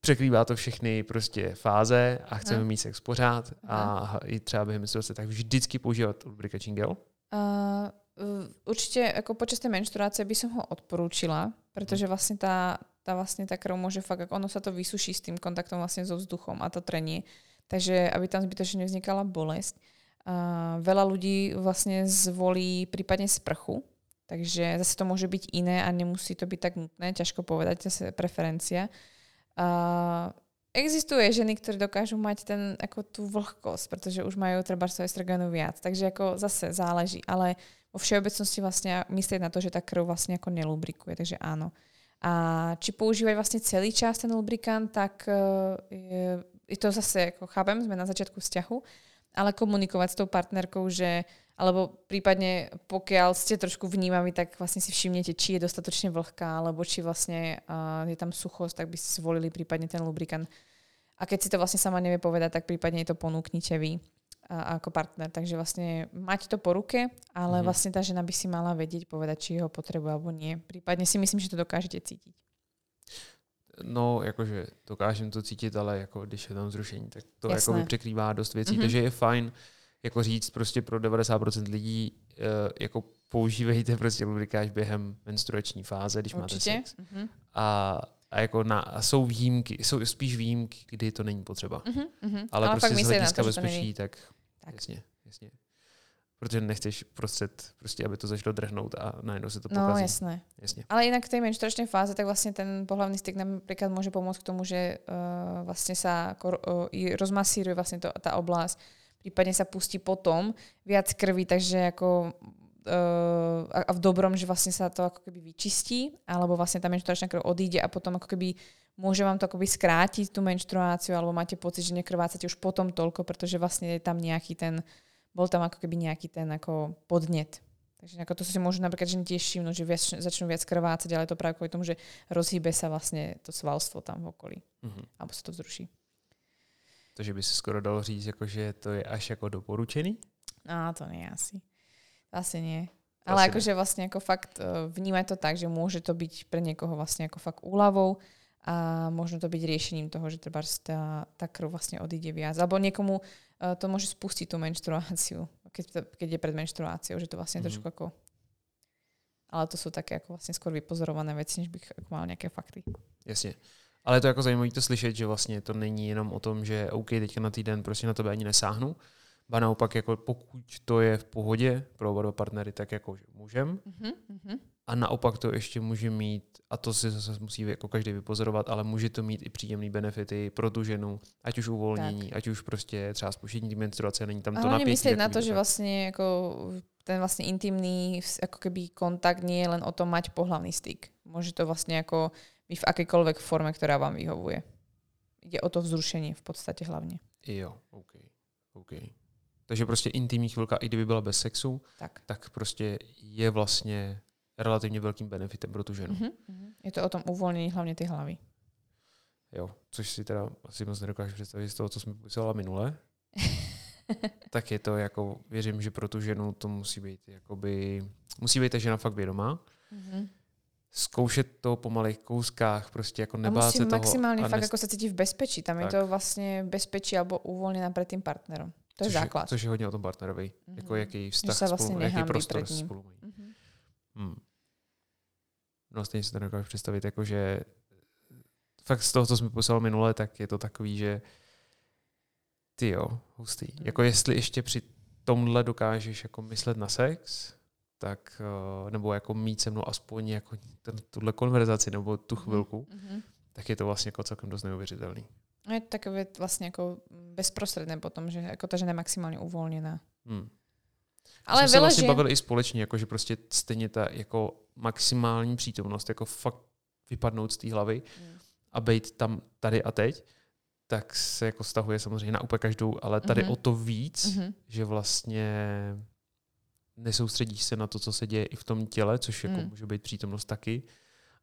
překrývá to všechny prostě fáze a chceme no. mít sex pořád a i třeba během menstruace, tak vždycky používat lubrikační gel? Uh, určitě jako počas té menstruace by som ho odporúčila, protože vlastně ta, ta vlastně ta krv může fakt, ono sa to vysuší s tým kontaktom vlastně so vzduchom a to trení. Takže aby tam zbytočne nevznikala bolesť. Uh, veľa ľudí vlastne zvolí prípadne sprchu, takže zase to môže byť iné a nemusí to byť tak nutné, ťažko povedať, zase preferencia. Uh, existuje ženy, ktoré dokážu mať ten, ako tú vlhkosť, pretože už majú treba svoj estrogenu viac. Takže ako zase záleží, ale vo všeobecnosti vlastne myslieť na to, že tá krv vlastne ako nelubrikuje, takže áno. A či používať vlastne celý čas ten lubrikant, tak e, je, je to zase, ako chápem, sme na začiatku vzťahu, ale komunikovať s tou partnerkou, že alebo prípadne pokiaľ ste trošku vnímaví, tak vlastne si všimnete, či je dostatočne vlhká, alebo či vlastne uh, je tam suchosť, tak by ste zvolili prípadne ten lubrikant. A keď si to vlastne sama nevie povedať, tak prípadne je to ponúknite vy uh, ako partner. Takže vlastne mať to po ruke, ale mm-hmm. vlastne tá žena by si mala vedieť povedať, či ho potrebuje alebo nie. Prípadne si myslím, že to dokážete cítiť. No, jakože dokážem to cítit, ale jako když je tam zrušení, tak to jako překrývá dost věcí. Mm-hmm. Takže je fajn jako říct prostě pro 90% lidí, uh, jako používejte prostě lubrikáž během menstruační fáze, když Určitě. máte sex. Mm-hmm. A, a jako na, a jsou výjimky, jsou spíš výjimky, kdy to není potřeba. Mm-hmm. Ale, Ale prostě z hlediska bezpečí, tak, tak jasně, jasně protože nechceš prostřed, prostě, aby to začalo drhnout a najednou se to no, pokazí. No jasné. jasně. Ale jinak v tej menštruačnej fáze, tak vlastne ten pohlavný styk napríklad môže pomôcť k tomu, že uh, vlastne sa uh, rozmasíruje vlastne to, tá oblasť, prípadne sa pustí potom viac krvi, takže ako uh, a v dobrom, že vlastne sa to ako keby vyčistí, alebo vlastne tá menštruačná krv odíde a potom ako keby môže vám to akoby skrátiť tú menštruáciu, alebo máte pocit, že nekrvácate už potom toľko, pretože vlastne je tam nejaký ten bol tam ako keby nejaký ten ako podnet. Takže ako to si môžu napríklad ženy tiež všimnúť, že viac, začnú viac krvácať, ale to práve kvôli tomu, že rozhýbe sa vlastne to svalstvo tam v okolí. Mm-hmm. Alebo sa to vzruší. Takže by si skoro dalo říct, jako, že to je až jako doporučený? No, to nie asi. Asi nie. Ale akože vlastne ako fakt e, vnímať to tak, že môže to byť pre niekoho vlastne ako fakt úľavou a možno to byť riešením toho, že treba tá, tá krv vlastne odíde viac. Alebo niekomu Eh, to môže spustiť tú menštruáciu, keď, to, keď je pred menštruáciou, že to vlastne mm-hmm. trošku ako... Ale to sú také ako vlastne skôr vypozorované veci, než bych mal nějaké fakty. Jasně. Ale je to jako zajímavé to slyšet, že vlastně to není jenom o tom, že OK, teďka na týden prostě na tebe ani nesáhnu, ba naopak, jako pokud to je v pohodě pro oba dva partnery, tak jako že můžem. Mm-hmm. A naopak to ještě může mít, a to si zase musí jako každý vypozorovat, ale může to mít i příjemné benefity pro tu ženu, ať už uvolnění, tak. ať už prostě třeba spuštění menstruace, není tam to napětí. myslieť na to, že vlastně jako ten vlastně intimný ako keby kontakt nie je len o tom mať pohlavný styk. Môže to vlastne ako byť v akejkoľvek forme, ktorá vám vyhovuje. Ide o to vzrušenie v podstate hlavně. Jo, OK. OK. Takže prostě intimní chvilka, i kdyby byla bez sexu, tak, tak prostě je vlastně relativně velkým benefitem pro tu ženu. Mm-hmm. Je to o tom uvolnění hlavně ty hlavy. Jo, což si teda asi moc nedokážu představit z toho, co jsme popisovala minule. tak je to jako, věřím, že pro tu ženu to musí být, jakoby, musí být ta žena fakt vědomá. Mm-hmm. Zkoušet to po malých kouskách, prostě jako nebát se toho. maximálně fakt nest... jako se cítit v bezpečí. Tam tak. je to vlastně bezpečí alebo uvolněná před tím partnerom. To je což základ. Je, což je hodně o tom partnerovi. Mm-hmm. Jako jaký vztah se vlastně spolu, jaký prostor spolu mají. Mm-hmm. Hmm. No stejně si to nedokážu představit, jako že fakt z toho, co jsme poslal minule, tak je to takový, že ty jo, hustý. Hmm. Jako jestli ještě při tomhle dokážeš jako myslet na sex, tak, eh, nebo jako mít se mnou aspoň jako ten, tuhle konverzaci nebo tu mhm. chvilku, mm-hmm. tak je to vlastně jako celkem dost neuvěřitelný. Je to takové vlastně jako bezprostředné potom, že jako ta žena je maximálně uvolněná. Hmm. Ale jsme se vlastně bavili i společně, jako že prostě stejně ta jako maximální přítomnost, jako fakt vypadnout z té hlavy mm. a být tam tady a teď, tak se jako stahuje samozřejmě na úplně každou, ale tady mm-hmm. o to víc, mm-hmm. že vlastně nesoustředíš se na to, co se děje i v tom těle, což jako mm. může být přítomnost taky,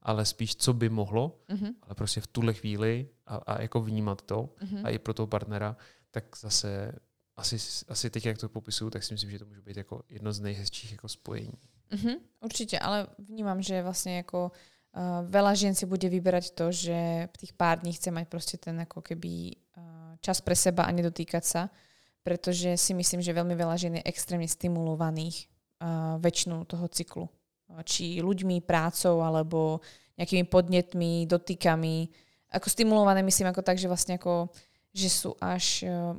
ale spíš, co by mohlo, mm-hmm. ale prostě v tuhle chvíli a, a jako vnímat to mm-hmm. a i pro toho partnera, tak zase asi, asi teď, jak to popisuju, tak si myslím, že to může být jako jedno z nejhezčích jako spojení. Mm-hmm, určitě, ale vnímám, že vlastně jako uh, veľa žien si bude vyberať to, že v tých pár dní chce mať prostě ten ako keby uh, čas pre seba a nedotýkať sa, pretože si myslím, že veľmi veľa žien je extrémne stimulovaných uh, väčšinu toho cyklu. Či ľuďmi, prácou, alebo nejakými podnetmi, dotykami. Ako stimulované myslím ako tak, že vlastne ako, že sú až uh,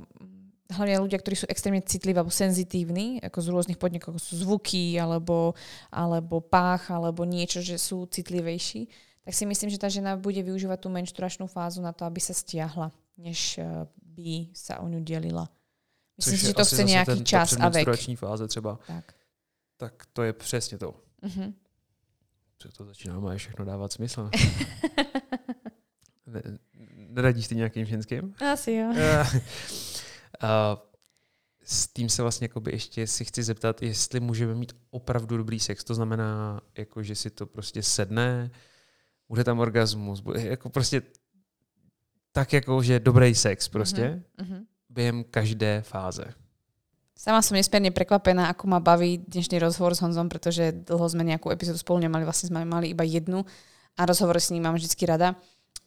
hlavne ľudia, ktorí sú extrémne citliví alebo senzitívni, ako z rôznych podnikov, sú zvuky alebo, alebo pách alebo niečo, že sú citlivejší, tak si myslím, že tá žena bude využívať tú menšturačnú fázu na to, aby sa stiahla, než eh, by sa o ňu delila. Myslím si, že to chce nejaký ten, čas a vek. fáze třeba. Tak. tak to je přesně to. Co to začíná má všechno dávat smysl. ne, neradíš ty nějakým ženským? Asi jo. a, s tím se vlastně jakoby ještě si chci zeptat, jestli můžeme mít opravdu dobrý sex. To znamená, jako, že si to prostě sedne, bude tam orgasmus, bude jako prostě tak jako, že dobrý sex prostě mm-hmm. Během každé fáze. Sama som nesmierne prekvapená, ako ma baví dnešný rozhovor s Honzom, pretože dlho sme nejakú epizódu spolu nemali, vlastne sme mali iba jednu a rozhovor s ním mám vždy rada,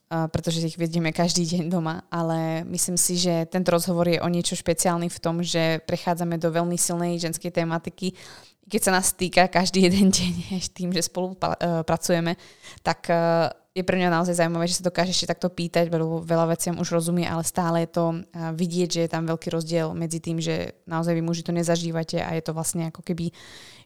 pretože ich vedieme každý deň doma, ale myslím si, že tento rozhovor je o niečo špeciálny v tom, že prechádzame do veľmi silnej ženskej tematiky keď sa nás týka každý jeden deň tým, že spolu uh, pracujeme, tak uh, je pre mňa naozaj zaujímavé, že sa dokáže ešte takto pýtať, lebo veľa veciam už rozumie, ale stále je to vidieť, že je tam veľký rozdiel medzi tým, že naozaj vy muži to nezažívate a je to vlastne ako keby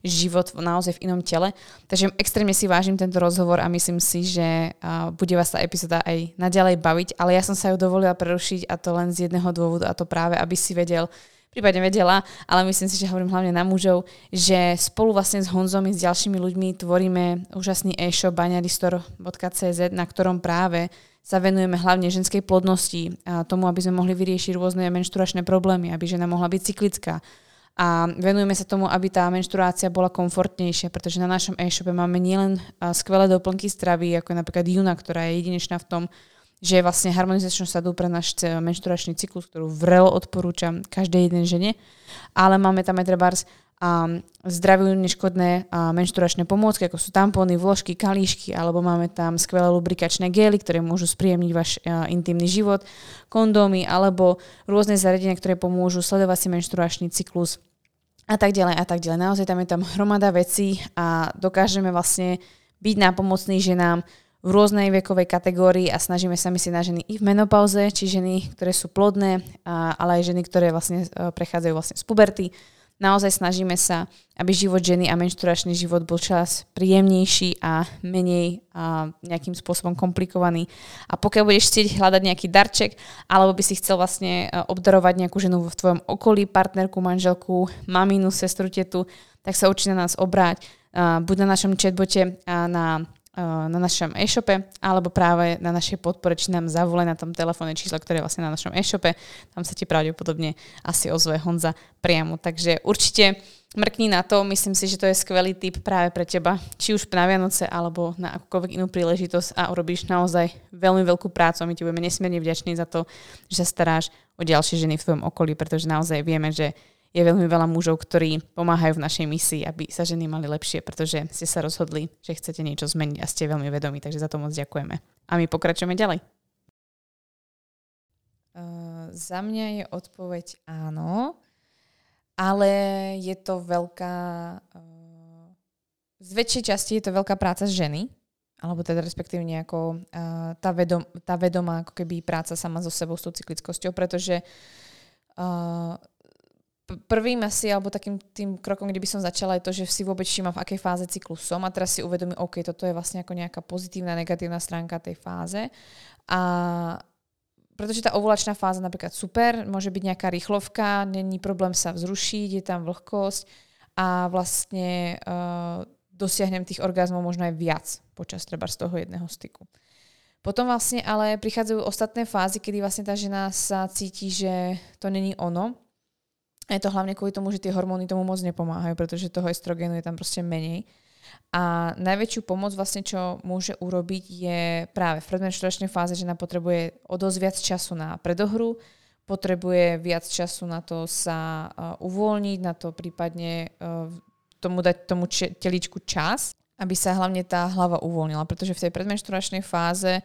život naozaj v inom tele. Takže extrémne si vážim tento rozhovor a myslím si, že bude vás tá epizóda aj naďalej baviť, ale ja som sa ju dovolila prerušiť a to len z jedného dôvodu a to práve, aby si vedel, prípadne vedela, ale myslím si, že hovorím hlavne na mužov, že spolu vlastne s Honzom i s ďalšími ľuďmi tvoríme úžasný e-shop baňaristor.cz, na ktorom práve sa venujeme hlavne ženskej plodnosti a tomu, aby sme mohli vyriešiť rôzne menšturačné problémy, aby žena mohla byť cyklická. A venujeme sa tomu, aby tá menštruácia bola komfortnejšia, pretože na našom e-shope máme nielen skvelé doplnky stravy, ako je napríklad Juna, ktorá je jedinečná v tom, že vlastne harmonizačnú sadu pre náš menšturačný cyklus, ktorú vrelo odporúčam každej jednej žene. Ale máme tam aj trebárs um, zdraviu neškodné uh, menšturačné pomôcky, ako sú tampóny, vložky, kalíšky, alebo máme tam skvelé lubrikačné gély, ktoré môžu spríjemniť váš intimný život, kondómy, alebo rôzne zariadenia, ktoré pomôžu sledovať si menšturačný cyklus a tak ďalej a tak ďalej. Naozaj tam je tam hromada vecí a dokážeme vlastne byť nápomocní ženám v rôznej vekovej kategórii a snažíme sa myslieť na ženy i v menopauze, či ženy, ktoré sú plodné, ale aj ženy, ktoré vlastne e, prechádzajú vlastne z puberty. Naozaj snažíme sa, aby život ženy a menšturačný život bol čas príjemnejší a menej a nejakým spôsobom komplikovaný. A pokiaľ budeš chcieť hľadať nejaký darček, alebo by si chcel vlastne e, obdarovať nejakú ženu v tvojom okolí, partnerku, manželku, maminu, sestru, tetu, tak sa určite na nás obráť. Buď na našom chatbote na na našom e-shope alebo práve na našej podpore, či nám zavolaj na tom telefónne čísle, ktoré je vlastne na našom e-shope. Tam sa ti pravdepodobne asi ozve Honza priamo. Takže určite mrkni na to. Myslím si, že to je skvelý tip práve pre teba, či už na Vianoce alebo na akúkoľvek inú príležitosť a urobíš naozaj veľmi veľkú prácu. My ti budeme nesmierne vďační za to, že sa staráš o ďalšie ženy v tvojom okolí, pretože naozaj vieme, že je veľmi veľa mužov, ktorí pomáhajú v našej misii, aby sa ženy mali lepšie, pretože ste sa rozhodli, že chcete niečo zmeniť a ste veľmi vedomí, takže za to moc ďakujeme. A my pokračujeme ďalej. Uh, za mňa je odpoveď áno, ale je to veľká... Uh, z väčšej časti je to veľká práca z ženy, alebo teda respektíve nejako uh, tá, vedom, tá vedomá ako keby práca sama so sebou, s tou cyklickosťou, pretože uh, prvým asi, alebo takým tým krokom, kde by som začala, je to, že si vôbec všímam, v akej fáze cyklu som a teraz si uvedomím, OK, toto je vlastne ako nejaká pozitívna, negatívna stránka tej fáze. A pretože tá ovulačná fáza napríklad super, môže byť nejaká rýchlovka, není problém sa vzrušiť, je tam vlhkosť a vlastne uh, dosiahnem tých orgazmov možno aj viac počas treba z toho jedného styku. Potom vlastne ale prichádzajú ostatné fázy, kedy vlastne tá žena sa cíti, že to není ono a je to hlavne kvôli tomu, že tie hormóny tomu moc nepomáhajú, pretože toho estrogénu je tam proste menej. A najväčšiu pomoc vlastne, čo môže urobiť, je práve v predmenšturačnej fáze, že nám potrebuje o dosť viac času na predohru, potrebuje viac času na to sa uh, uvoľniť, na to prípadne uh, tomu dať tomu če- teličku čas, aby sa hlavne tá hlava uvoľnila, pretože v tej predmenšturačnej fáze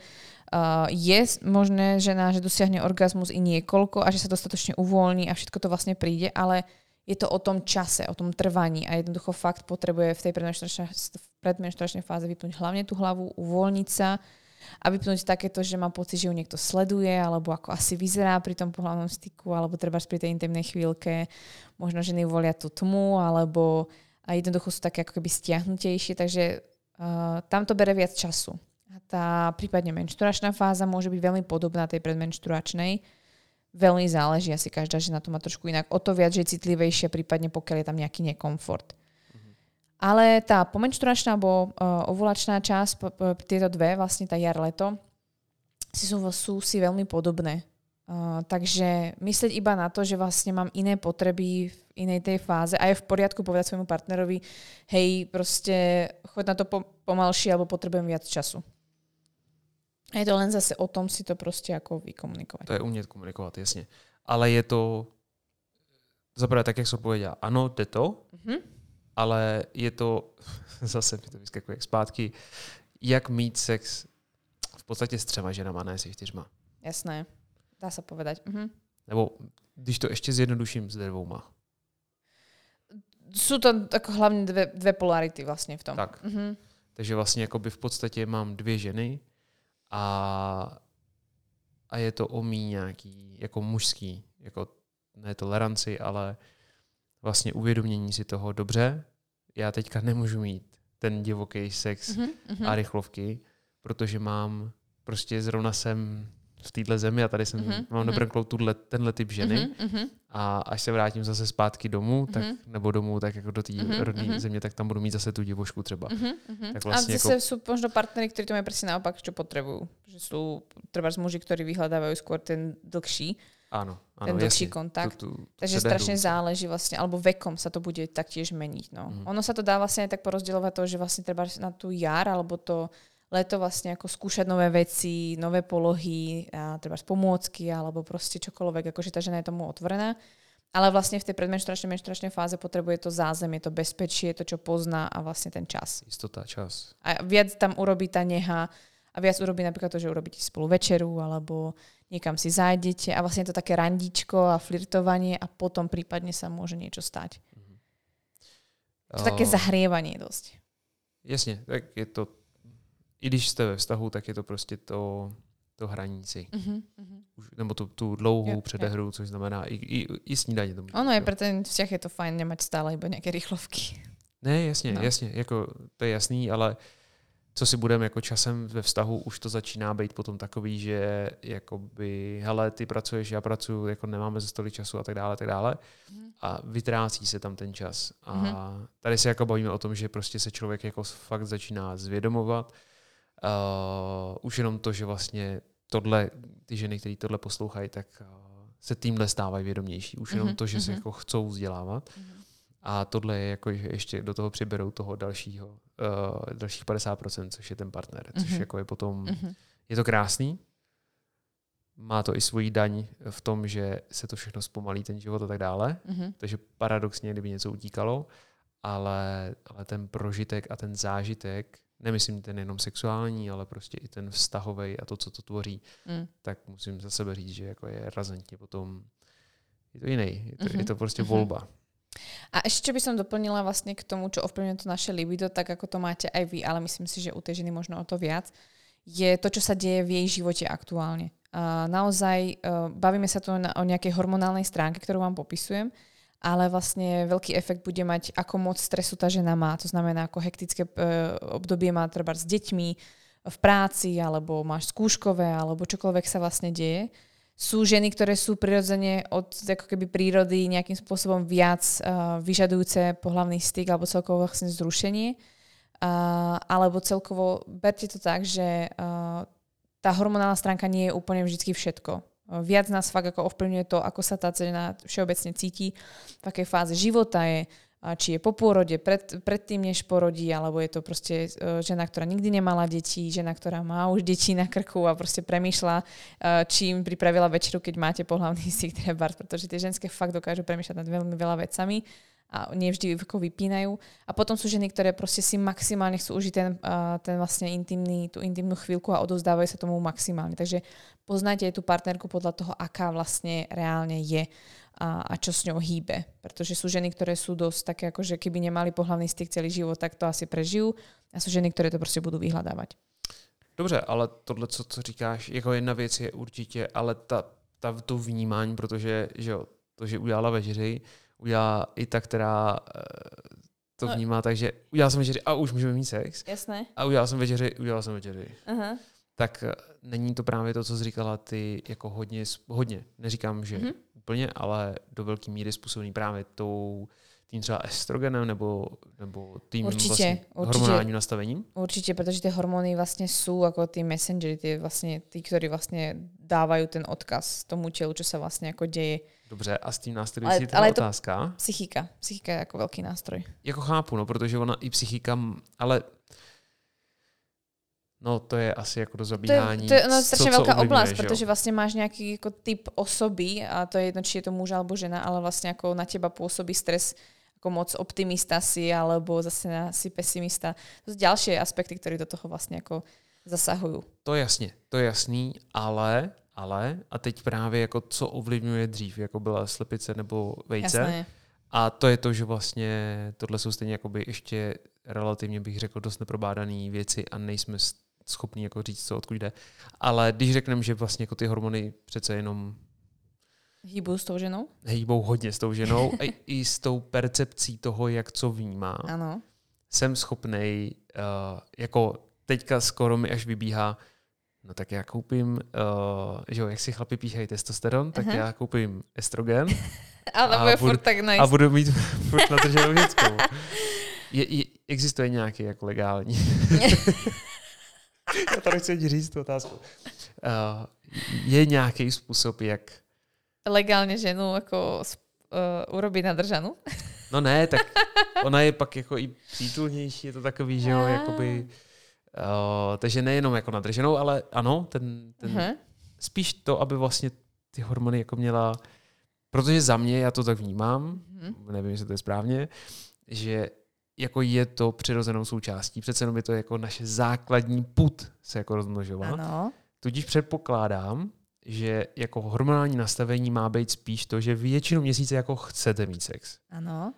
Uh, je možné, že na, že dosiahne orgazmus i niekoľko a že sa dostatočne uvoľní a všetko to vlastne príde, ale je to o tom čase, o tom trvaní a jednoducho fakt potrebuje v tej predmenšturačnej fáze vypnúť hlavne tú hlavu, uvoľniť sa a vypnúť takéto, že má pocit, že ju niekto sleduje alebo ako asi vyzerá pri tom pohľadnom styku alebo treba pri tej intimnej chvíľke. Možno ženy volia tú tmu alebo a jednoducho sú také ako keby stiahnutejšie, takže uh, tam to bere viac času tá prípadne menšturačná fáza môže byť veľmi podobná tej predmenšturačnej. Veľmi záleží, asi každá žena to má trošku inak. O to viac, že je citlivejšia, prípadne pokiaľ je tam nejaký nekomfort. Ale tá pomenšturačná alebo uh, ovulačná časť, p- p- tieto dve, vlastne tá jar-leto, si sú, sú si veľmi podobné. Uh, takže myslieť iba na to, že vlastne mám iné potreby v inej tej fáze a je v poriadku povedať svojmu partnerovi, hej, proste choď na to po- pomalšie alebo potrebujem viac času. Je to len zase o tom si to proste ako vykomunikovať. To je umět komunikovat, jasně. Ale je to, zaprvé tak, jak jsem povedal, ano, jde to, Mhm. ale je to, zase mi to vyskakuje zpátky, jak mít sex v podstatě s třema ženama, ne se čtyřma. Jasné. Dá sa povedať. Mhm. Nebo když to ještě zjednoduším s dvouma. Sú to ako hlavne dve, dve polarity vlastne v tom. Tak. Mhm. Takže vlastně v podstatě mám dvě ženy a, a je to o mý nějaký jako mužský, jako ne toleranci, ale vlastně uvědomění si toho dobře. Já teďka nemůžu mít ten divoký sex Mhm. Mhm. a rychlovky, protože mám prostě zrovna jsem v téhle zemi a tady jsem, Mhm, mm-hmm. mám mhm. nabrnknout tuhle, tenhle typ ženy Mhm, mhm. a až se vrátím zase zpátky domů, tak, Mhm. nebo domů, tak jako do té Mhm, rodné mhm. země, tak tam budu mít zase tu divošku třeba. Mhm, mhm. Tak a vlastne zase ako- sú možno partnery, ktorí to majú presne naopak, čo potrebujú. Že sú treba muži, ktorí vyhľadávajú skôr ten dlhší, Ano, ano, ten dlhší kontakt. Tu, tu, Takže strašne záleží vlastne, alebo vekom sa to bude taktiež meniť. No. Mhm. Ono sa to dá vlastne aj tak porozdeľovať to, že vlastne treba na tú jar, alebo to leto vlastne ako skúšať nové veci, nové polohy, a treba pomôcky, alebo proste čokoľvek, akože tá žena je tomu otvorená. Ale vlastne v tej predmenšturačnej menšturačnej fáze potrebuje to zázemie, to bezpečie, to, čo pozná a vlastne ten čas. Jistota, čas. A viac tam urobí tá neha a viac urobí napríklad to, že urobíte spolu večeru alebo niekam si zájdete a vlastne je to také randíčko a flirtovanie a potom prípadne sa môže niečo stať. To je také zahrievanie dosť. Jasně, tak je to, i když jste ve vztahu, tak je to prostě to, to si. Uh-huh, uh-huh. Už, nebo tu, tu dlouhou Jo, jo. předehru, což znamená i, i, i snídaně. Tomu Ono je jo. pre ten vzťah je to fajn nemať stále iba nejaké rýchlovky. Ne, jasně, No. jasně, jako to je jasný, ale co si budeme jako časem ve vztahu, už to začíná být potom takový, že jakoby, hele, ty pracuješ, já pracuji, jako nemáme ze tolik času a tak dále, tak dále. Mhm. A vytrácí se tam ten čas. A Mhm. tady se jako bavíme o tom, že prostě se člověk jako fakt začíná zvědomovat. Uh, už jenom to, že vlastně tohle, ty ženy, které tohle poslouchají, tak uh, se tímhle stávají vědomější. Už jenom Mhm, to, že se mhm. jako chcou vzdělávat. A tohle je jako, že ještě do toho přiberou toho dalšího, uh, dalších 50%, což je ten partner. Což Mhm. jako je potom, je to krásný. Má to i svoji daň v tom, že se to všechno zpomalí, ten život a tak dále. Uh-huh. Takže paradoxně, kdyby něco utíkalo, ale, ale ten prožitek a ten zážitek, nemyslím ten jenom sexuální, ale prostě i ten vztahový a to, co to tvoří, Mm. tak musím za sebe říct, že jako je razantně potom, je to jiný, je to, Mhm, je to prostě mhm. volba. A ešte by som doplnila vlastne k tomu, čo ovplyvňuje to naše libido, tak ako to máte aj vy, ale myslím si, že u tej ženy možno o to viac, je to, čo sa deje v jej živote aktuálne. A naozaj uh, bavíme sa tu na, o nejakej hormonálnej stránke, ktorú vám popisujem, ale vlastne veľký efekt bude mať, ako moc stresu tá žena má. To znamená, ako hektické uh, obdobie má treba s deťmi, v práci, alebo máš skúškové, alebo čokoľvek sa vlastne deje sú ženy, ktoré sú prirodzene od ako keby prírody nejakým spôsobom viac uh, vyžadujúce pohlavný styk alebo celkovo vlastne zrušenie. Uh, alebo celkovo berte to tak, že uh, tá hormonálna stránka nie je úplne vždy všetko. Viac nás fakt ako ovplyvňuje to, ako sa tá žena všeobecne cíti, v akej fáze života je, či je po pôrode, pred, predtým, než porodí, alebo je to proste uh, žena, ktorá nikdy nemala deti, žena, ktorá má už deti na krku a proste premýšľa, uh, čím pripravila večeru, keď máte pohľavný styk treba, pretože tie ženské fakt dokážu premýšľať nad veľmi veľa vecami a nie vždy ako vypínajú. A potom sú ženy, ktoré proste si maximálne chcú užiť ten, ten vlastne intimný, tú intimnú chvíľku a odovzdávajú sa tomu maximálne. Takže poznáte aj tú partnerku podľa toho, aká vlastne reálne je a, a čo s ňou hýbe. Pretože sú ženy, ktoré sú dosť také, ako že keby nemali pohľavný styk celý život, tak to asi prežijú. A sú ženy, ktoré to prostě budú vyhľadávať. Dobře, ale tohle, co, co říkáš, jako jedna věc je určitě, ale ta, ta, to vnímání, protože že jo, to, že udělala večeři, udělala i ta, která eh, to No. vnímá tak, že udělal jsem večeři a už můžeme mít sex. Jasné. A udělal jsem večeři, udělal jsem večeři. Aha. Tak eh, není to právě to, co jsi říkala ty, jako hodně, hodně. Neříkám, že Mhm. úplně, ale do velké míry způsobený právě tou tím třeba estrogenem nebo, nebo tím Určitě, vlastně určitě. hormonálním nastavením. Určite, pretože tie hormóny vlastne sú ako tí messengery, tie vlastne, tí, ktorí vlastne dávajú ten odkaz tomu telu, čo sa vlastne ako deje. Dobře, a s tím Ale- následující teda ale je to- otázka. Psychika. Psychika je ako veľký nástroj. Jako chápu, no, protože ona i psychika, ale no to je asi jako do To je, to je co- strašne co veľká že jo? pretože vlastne máš nejaký ako typ osoby a to je jedno, či je to muž alebo žena, ale vlastne ako na teba pôsobí stres ako moc optimista si, alebo zase na, si pesimista. To sú ďalšie aspekty, ktoré do toho vlastne ako zasahujú. To jasně, to je jasný, ale, ale, a teď právě jako co ovlivňuje dřív, jako byla slepice nebo vejce. Jasné. A to je to, že vlastně tohle jsou stejně jakoby ještě relativně bych řekl dost neprobádané věci a nejsme schopní jako říct, co odkud jde. Ale když řekneme, že vlastně jako ty hormony přece jenom Hýbu s tou ženou? hýbou hodně s tou ženou a i s tou percepcí toho, jak co vnímá, Áno. jsem schopnej, uh, jako teďka skoro mi až vybíhá, no tak já koupím, uh, že jo, jak si chlapi píchají testosteron, tak Aha. já koupím estrogen Ale A bude budu- furt tak nice. a budu mít furt natrženou dětskou. Je, je, existuje nějaký jako legální? já to nechci ani říct tu otázku. Uh, je nějaký způsob, jak Legálne ženu ako uh, urobiť nadržanú? No ne, tak ona je pak jako i přítulnější, je to takový, že jo, Ah. jakoby, uh, takže nejenom jako nadrženou, ale ano, ten, ten Aha. spíš to, aby vlastně ty hormony jako měla, protože za mě, já to tak vnímám, Mhm. nevím, jestli to je správně, že jako je to přirozenou součástí, přece jenom je to jako naše základní put se jako rozmnožovat. Áno. Tudíž předpokládám, že jako hormonální nastavení má být spíš to, že většinu měsíce jako chcete mít sex. Áno.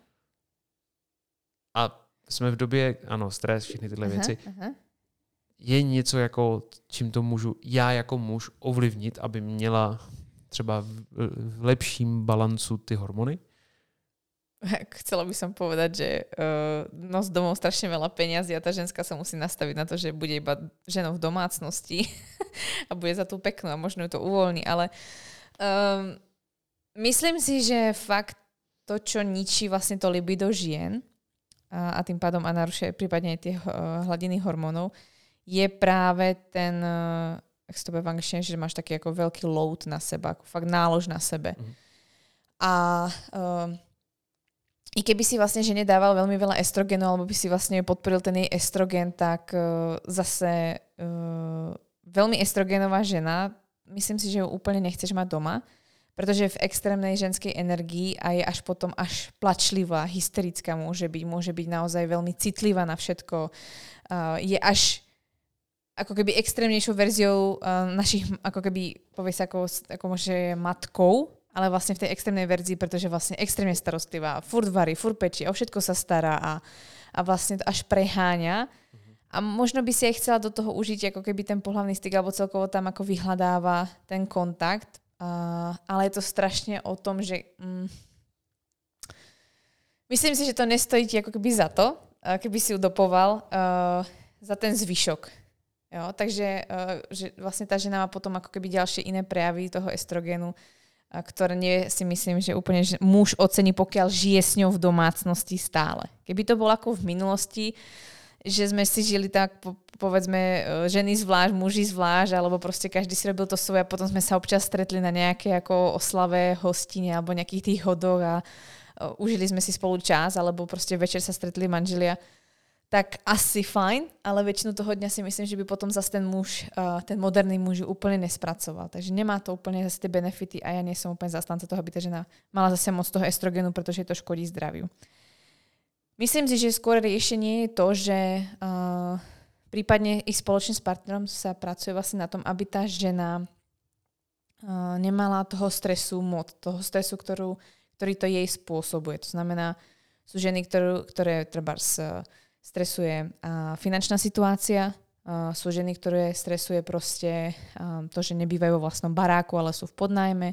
A jsme v době, ano, stres, všechny tyhle Aha, věci. aha. Je něco, jako, čím to můžu já jako muž ovlivnit, aby měla třeba v, lepším balancu ty hormony? Chcela by som povedať, že uh, nos domov strašne veľa peňazí a tá ženská sa musí nastaviť na to, že bude iba ženou v domácnosti a bude za tú peknú a možno ju to uvoľní, ale um, myslím si, že fakt to, čo ničí vlastne to libido žien a, a tým pádom a narušuje prípadne aj tie uh, hladiny hormónov, je práve ten, jak sa to v angličtine, že máš taký ako veľký load na seba, ako fakt nálož na sebe. Mhm. A um, i keby si vlastne žene dával veľmi veľa estrogenu, alebo by si vlastne podporil ten jej estrogen, tak uh, zase uh, veľmi estrogenová žena, myslím si, že ju úplne nechceš mať doma, pretože je v extrémnej ženskej energii a je až potom až plačlivá, hysterická môže byť, môže byť naozaj veľmi citlivá na všetko. Uh, je až ako keby extrémnejšou verziou uh, našich, ako keby, povie sa ako, ako môže matkou, ale vlastne v tej extrémnej verzii, pretože vlastne extrémne starostlivá, furt varí, furt pečí, o všetko sa stará a, a vlastne to až preháňa. A možno by si aj chcela do toho užiť ako keby ten pohľavný styk, alebo celkovo tam ako vyhľadáva ten kontakt. Uh, ale je to strašne o tom, že mm, myslím si, že to nestojí ti ako keby za to, uh, keby si ju dopoval uh, za ten zvyšok. Jo, takže uh, že vlastne tá žena má potom ako keby ďalšie iné prejavy toho estrogenu, ktoré nie si myslím, že úplne že muž ocení, pokiaľ žije s ňou v domácnosti stále. Keby to bolo ako v minulosti, že sme si žili tak, po, povedzme, e, ženy zvlášť, muži zvlášť, alebo proste každý si robil to svoje a potom sme sa občas stretli na nejaké ako oslave hostine alebo nejakých tých hodoch a uh, užili sme si spolu čas, alebo proste večer sa stretli manželia tak asi fajn, ale väčšinu toho dňa si myslím, že by potom zase ten muž, uh, ten moderný muž úplne nespracoval. Takže nemá to úplne zase tie benefity a ja nie som úplne zastanca toho, aby tá žena mala zase moc toho estrogenu, pretože to škodí zdraviu. Myslím si, že skôr riešenie je to, že uh, prípadne ich spoločne s partnerom sa pracuje vlastne na tom, aby tá žena uh, nemala toho stresu moc, toho stresu, ktorú, ktorý to jej spôsobuje. To znamená, sú ženy, ktorú, ktoré treba stresuje uh, finančná situácia, uh, sú ženy, ktoré stresuje proste um, to, že nebývajú vo vlastnom baráku, ale sú v podnajme,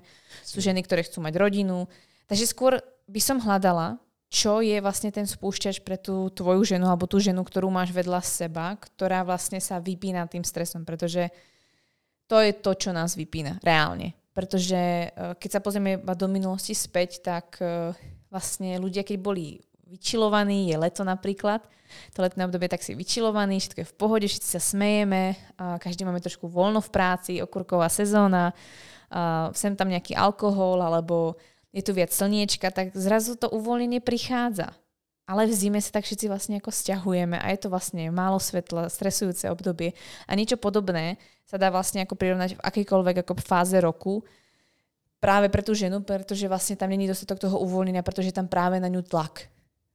sú ženy, ktoré chcú mať rodinu. Takže skôr by som hľadala, čo je vlastne ten spúšťač pre tú tvoju ženu alebo tú ženu, ktorú máš vedľa seba, ktorá vlastne sa vypína tým stresom, pretože to je to, čo nás vypína, reálne. Pretože e, keď sa pozrieme do minulosti späť, tak e, vlastne ľudia, keď boli vyčilovaní, je leto napríklad, to letné obdobie tak si vyčilovaný, všetko je v pohode, všetci sa smejeme, a každý máme trošku voľno v práci, okurková sezóna, a sem tam nejaký alkohol alebo je tu viac slniečka, tak zrazu to uvoľnenie prichádza. Ale v zime sa tak všetci vlastne ako stiahujeme a je to vlastne málo svetla, stresujúce obdobie. A niečo podobné sa dá vlastne ako prirovnať v akýkoľvek ako fáze roku práve pre tú ženu, pretože vlastne tam není dostatok toho uvoľnenia, pretože tam práve na ňu tlak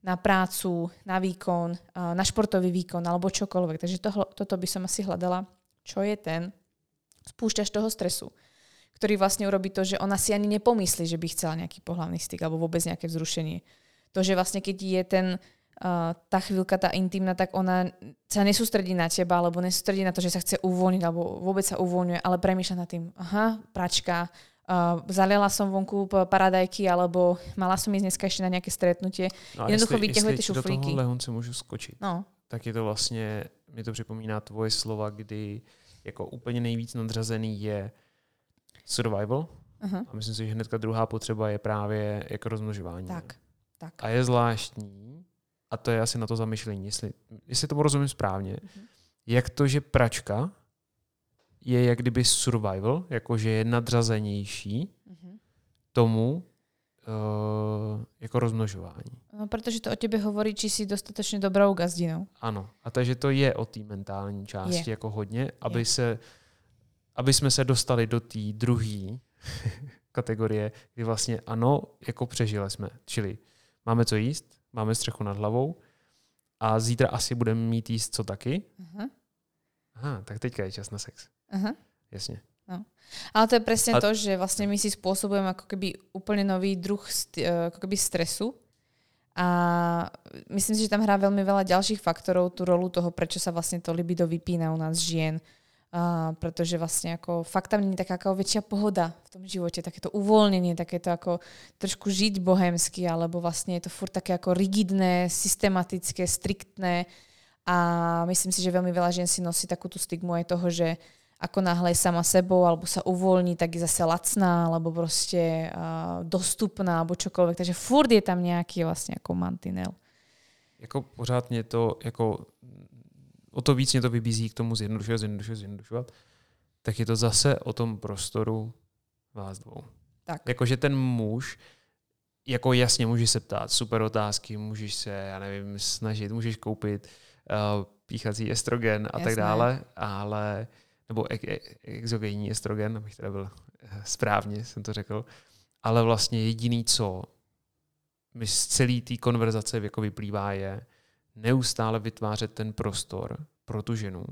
na prácu, na výkon, na športový výkon alebo čokoľvek. Takže to, toto by som asi hľadala, čo je ten spúšťač toho stresu ktorý vlastne urobí to, že ona si ani nepomyslí, že by chcela nejaký pohľavný styk alebo vôbec nejaké vzrušenie. To, že vlastne keď je ten, tá chvíľka, tá intimná, tak ona sa nesústredí na teba alebo nesústredí na to, že sa chce uvoľniť alebo vôbec sa uvoľňuje, ale premýšľa nad tým, aha, pračka, uh, zaliala som vonku paradajky alebo mala som ísť dneska ešte na nejaké stretnutie. No Jednoducho vyťahuje tie šuflíky. do tohohle můžu skočiť. No. Tak je to vlastně, mi to připomíná tvoje slova, kdy jako úplně nejvíc nadřazený je survival. Uh-huh. A myslím si, že hnedka druhá potřeba je právě jako rozmnožování. Tak, tak. A je zvláštní, a to je asi na to zamyšlení, jestli, jestli tomu rozumím správně, uh-huh. jak to, že pračka je jak kdyby survival, jakože je nadřazenější uh-huh. tomu uh, jako rozmnožování. No, protože to o tebe hovorí, či si dostatečně dobrou gazdinou. Ano, a takže to je o té mentální části je. jako hodně, aby je. se aby jsme se dostali do té druhé kategorie, kdy vlastně ano, jako přežili jsme. Čili máme co jíst, máme střechu nad hlavou a zítra asi budeme mít jíst co taky. Uh-huh. Aha, tak teďka je čas na sex. Uh-huh. Jasně. No. Ale to je presne a... to, že vlastne my si spôsobujeme ako keby úplne nový druh st- e, ako keby stresu a myslím si, že tam hrá veľmi veľa ďalších faktorov tú rolu toho, prečo sa vlastne to libido vypína u nás žien a, pretože vlastne ako fakt tam nie je taká ako väčšia pohoda v tom živote, takéto uvoľnenie, takéto ako trošku žiť bohemsky, alebo vlastne je to furt také ako rigidné, systematické, striktné a myslím si, že veľmi veľa žien si nosí takú tú stigmu aj toho, že ako náhle je sama sebou, alebo sa uvoľní, tak je zase lacná, alebo proste uh, dostupná, alebo čokoľvek. Takže furt je tam nejaký vlastne ako mantinel. Jako pořád mě to jako o to víc mě to vybízí k tomu zjednodušovat, zjednodušovat, zjednodušovat, tak je to zase o tom prostoru vás dvou. Tak. Jakože ten muž, jako jasně můžeš se ptát super otázky, můžeš se, já nevím, snažit, můžeš koupit uh, píchací estrogen a Jasné. tak dále, ale nebo e- e- exogenní estrogen, abych teda byl eh, správně, jsem to řekl, ale vlastně jediný, co mi z celé té konverzace jako vyplývá, je, neustále vytvářet ten prostor pro tu ženu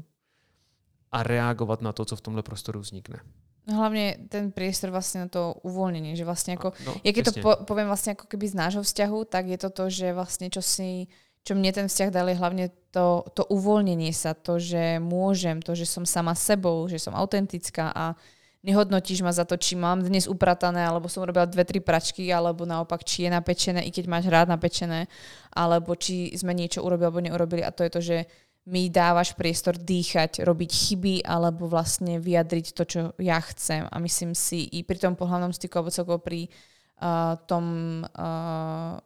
a reagovat na to, co v tomhle prostoru vznikne. No hlavne ten priestor vlastne na to uvoľnenie, že vlastne ako, no, ja keď to po, poviem vlastne ako keby z nášho vzťahu, tak je to to, že vlastne čo si, čo mne ten vzťah dali, hlavne to, to uvoľnenie sa, to, že môžem, to, že som sama sebou, že som autentická a nehodnotíš ma za to, či mám dnes upratané, alebo som robila dve, tri pračky, alebo naopak, či je napečené, i keď máš rád napečené, alebo či sme niečo urobili alebo neurobili. A to je to, že mi dávaš priestor dýchať, robiť chyby alebo vlastne vyjadriť to, čo ja chcem. A myslím si i pri tom pohľavnom styku alebo celkovo pri uh, tom uh,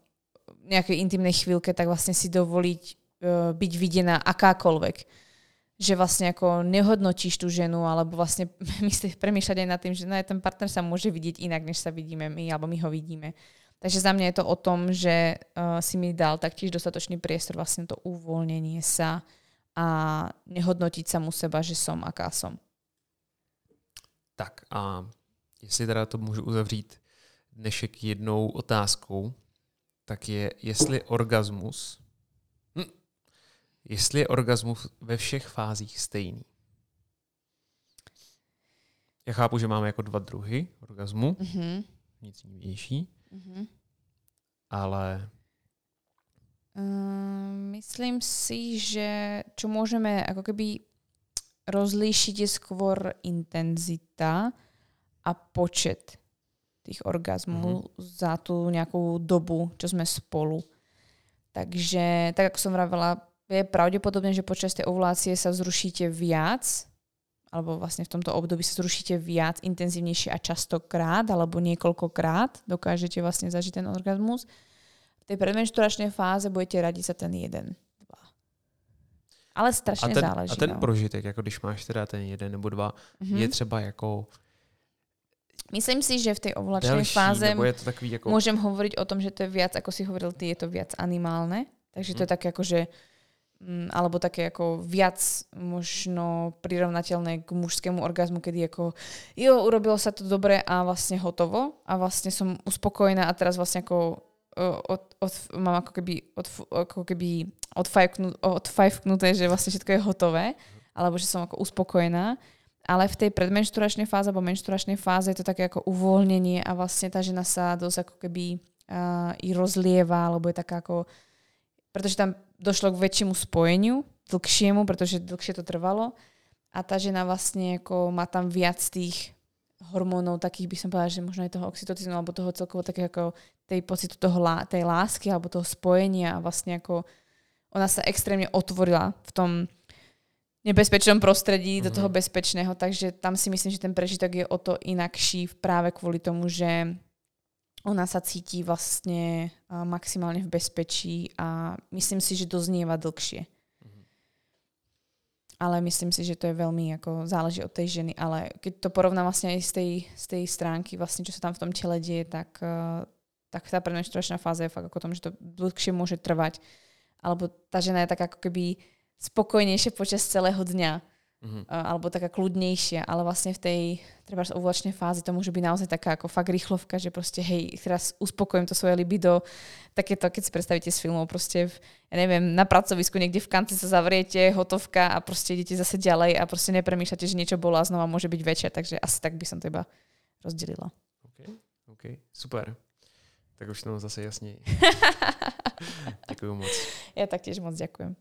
nejakej intimnej chvíľke, tak vlastne si dovoliť uh, byť videná akákoľvek že vlastne ako nehodnotíš tú ženu, alebo vlastne myslíš, premýšľať aj nad tým, že no, ten partner sa môže vidieť inak, než sa vidíme my, alebo my ho vidíme. Takže za mňa je to o tom, že uh, si mi dal taktiež dostatočný priestor vlastne to uvoľnenie sa a nehodnotiť samu seba, že som aká som. Tak a jestli teda to můžu uzavřít dnešek jednou otázkou, tak je, jestli orgasmus jestli je orgasmus ve všech fázích stejný. Já chápu, že máme jako dva druhy orgasmu, mm-hmm. nic jinější, mm-hmm. ale... Um, myslím si, že čo môžeme ako keby rozlíšiť je skôr intenzita a počet tých orgazmů mm-hmm. za tú nejakú dobu, čo sme spolu. Takže, tak ako som vravela, je pravdepodobné, že počas tej ovulácie sa vzrušíte viac, alebo vlastne v tomto období sa zrušíte viac, intenzívnejšie a častokrát, alebo niekoľkokrát dokážete vlastne zažiť ten orgazmus. V tej predmenšturačnej fáze budete radiť sa ten jeden, dva. Ale strašně a ten, záleží. A ten no. prožitek, jako když máš teda ten jeden nebo dva, mm-hmm. je třeba jako Myslím si, že v tej ovulačnej delší, fáze je to takový jako... môžem hovoriť o tom, že to je viac, ako si hovoril ty, je to viac animálne. Takže to je Mhm. také ako, že mm, alebo také ako viac možno prirovnateľné k mužskému orgazmu, kedy ako jo, urobilo sa to dobre a vlastne hotovo a vlastne som uspokojená a teraz vlastne ako uh, od, od, mám ako keby, od, ako keby odfajknuté, že vlastne všetko je hotové, alebo že som ako uspokojená. Ale v tej predmenšturačnej fáze alebo menšturačnej fáze je to také ako uvoľnenie a vlastne tá žena sa dosť ako keby uh, i rozlieva, alebo je taká ako pretože tam došlo k väčšiemu spojeniu, dlhšiemu, pretože dlhšie to trvalo. A tá žena vlastne ako má tam viac tých hormónov, takých by som povedala, že možno aj toho oxytocínu alebo toho celkovo také ako tej pocitu toho, tej lásky alebo toho spojenia a vlastne ako ona sa extrémne otvorila v tom nebezpečnom prostredí mm-hmm. do toho bezpečného, takže tam si myslím, že ten prežitok je o to inakší práve kvôli tomu, že ona sa cíti vlastne maximálne v bezpečí a myslím si, že doznieva dlhšie. Ale myslím si, že to je veľmi ako záleží od tej ženy. Ale keď to porovnám vlastne aj z tej, z tej stránky, vlastne čo sa tam v tom tele deje, tak, tak tá premenšturačná fáza je fakt ako o tom, že to dlhšie môže trvať. Alebo tá žena je tak ako keby spokojnejšia počas celého dňa Mhm. uh, alebo taká kľudnejšia, ale vlastne v tej treba ovulačnej fáze to môže byť naozaj taká ako fakt rýchlovka, že proste hej, teraz uspokojím to svoje libido, takéto, keď si predstavíte z filmov, proste v, ja neviem, na pracovisku niekde v kanci sa zavriete, hotovka a proste idete zase ďalej a proste nepremýšľate, že niečo bolo a znova môže byť väčšia, takže asi tak by som to iba rozdelila. OK, OK, super. Tak už to zase jasněji. Děkuji moc. Ja taktiež moc ďakujem.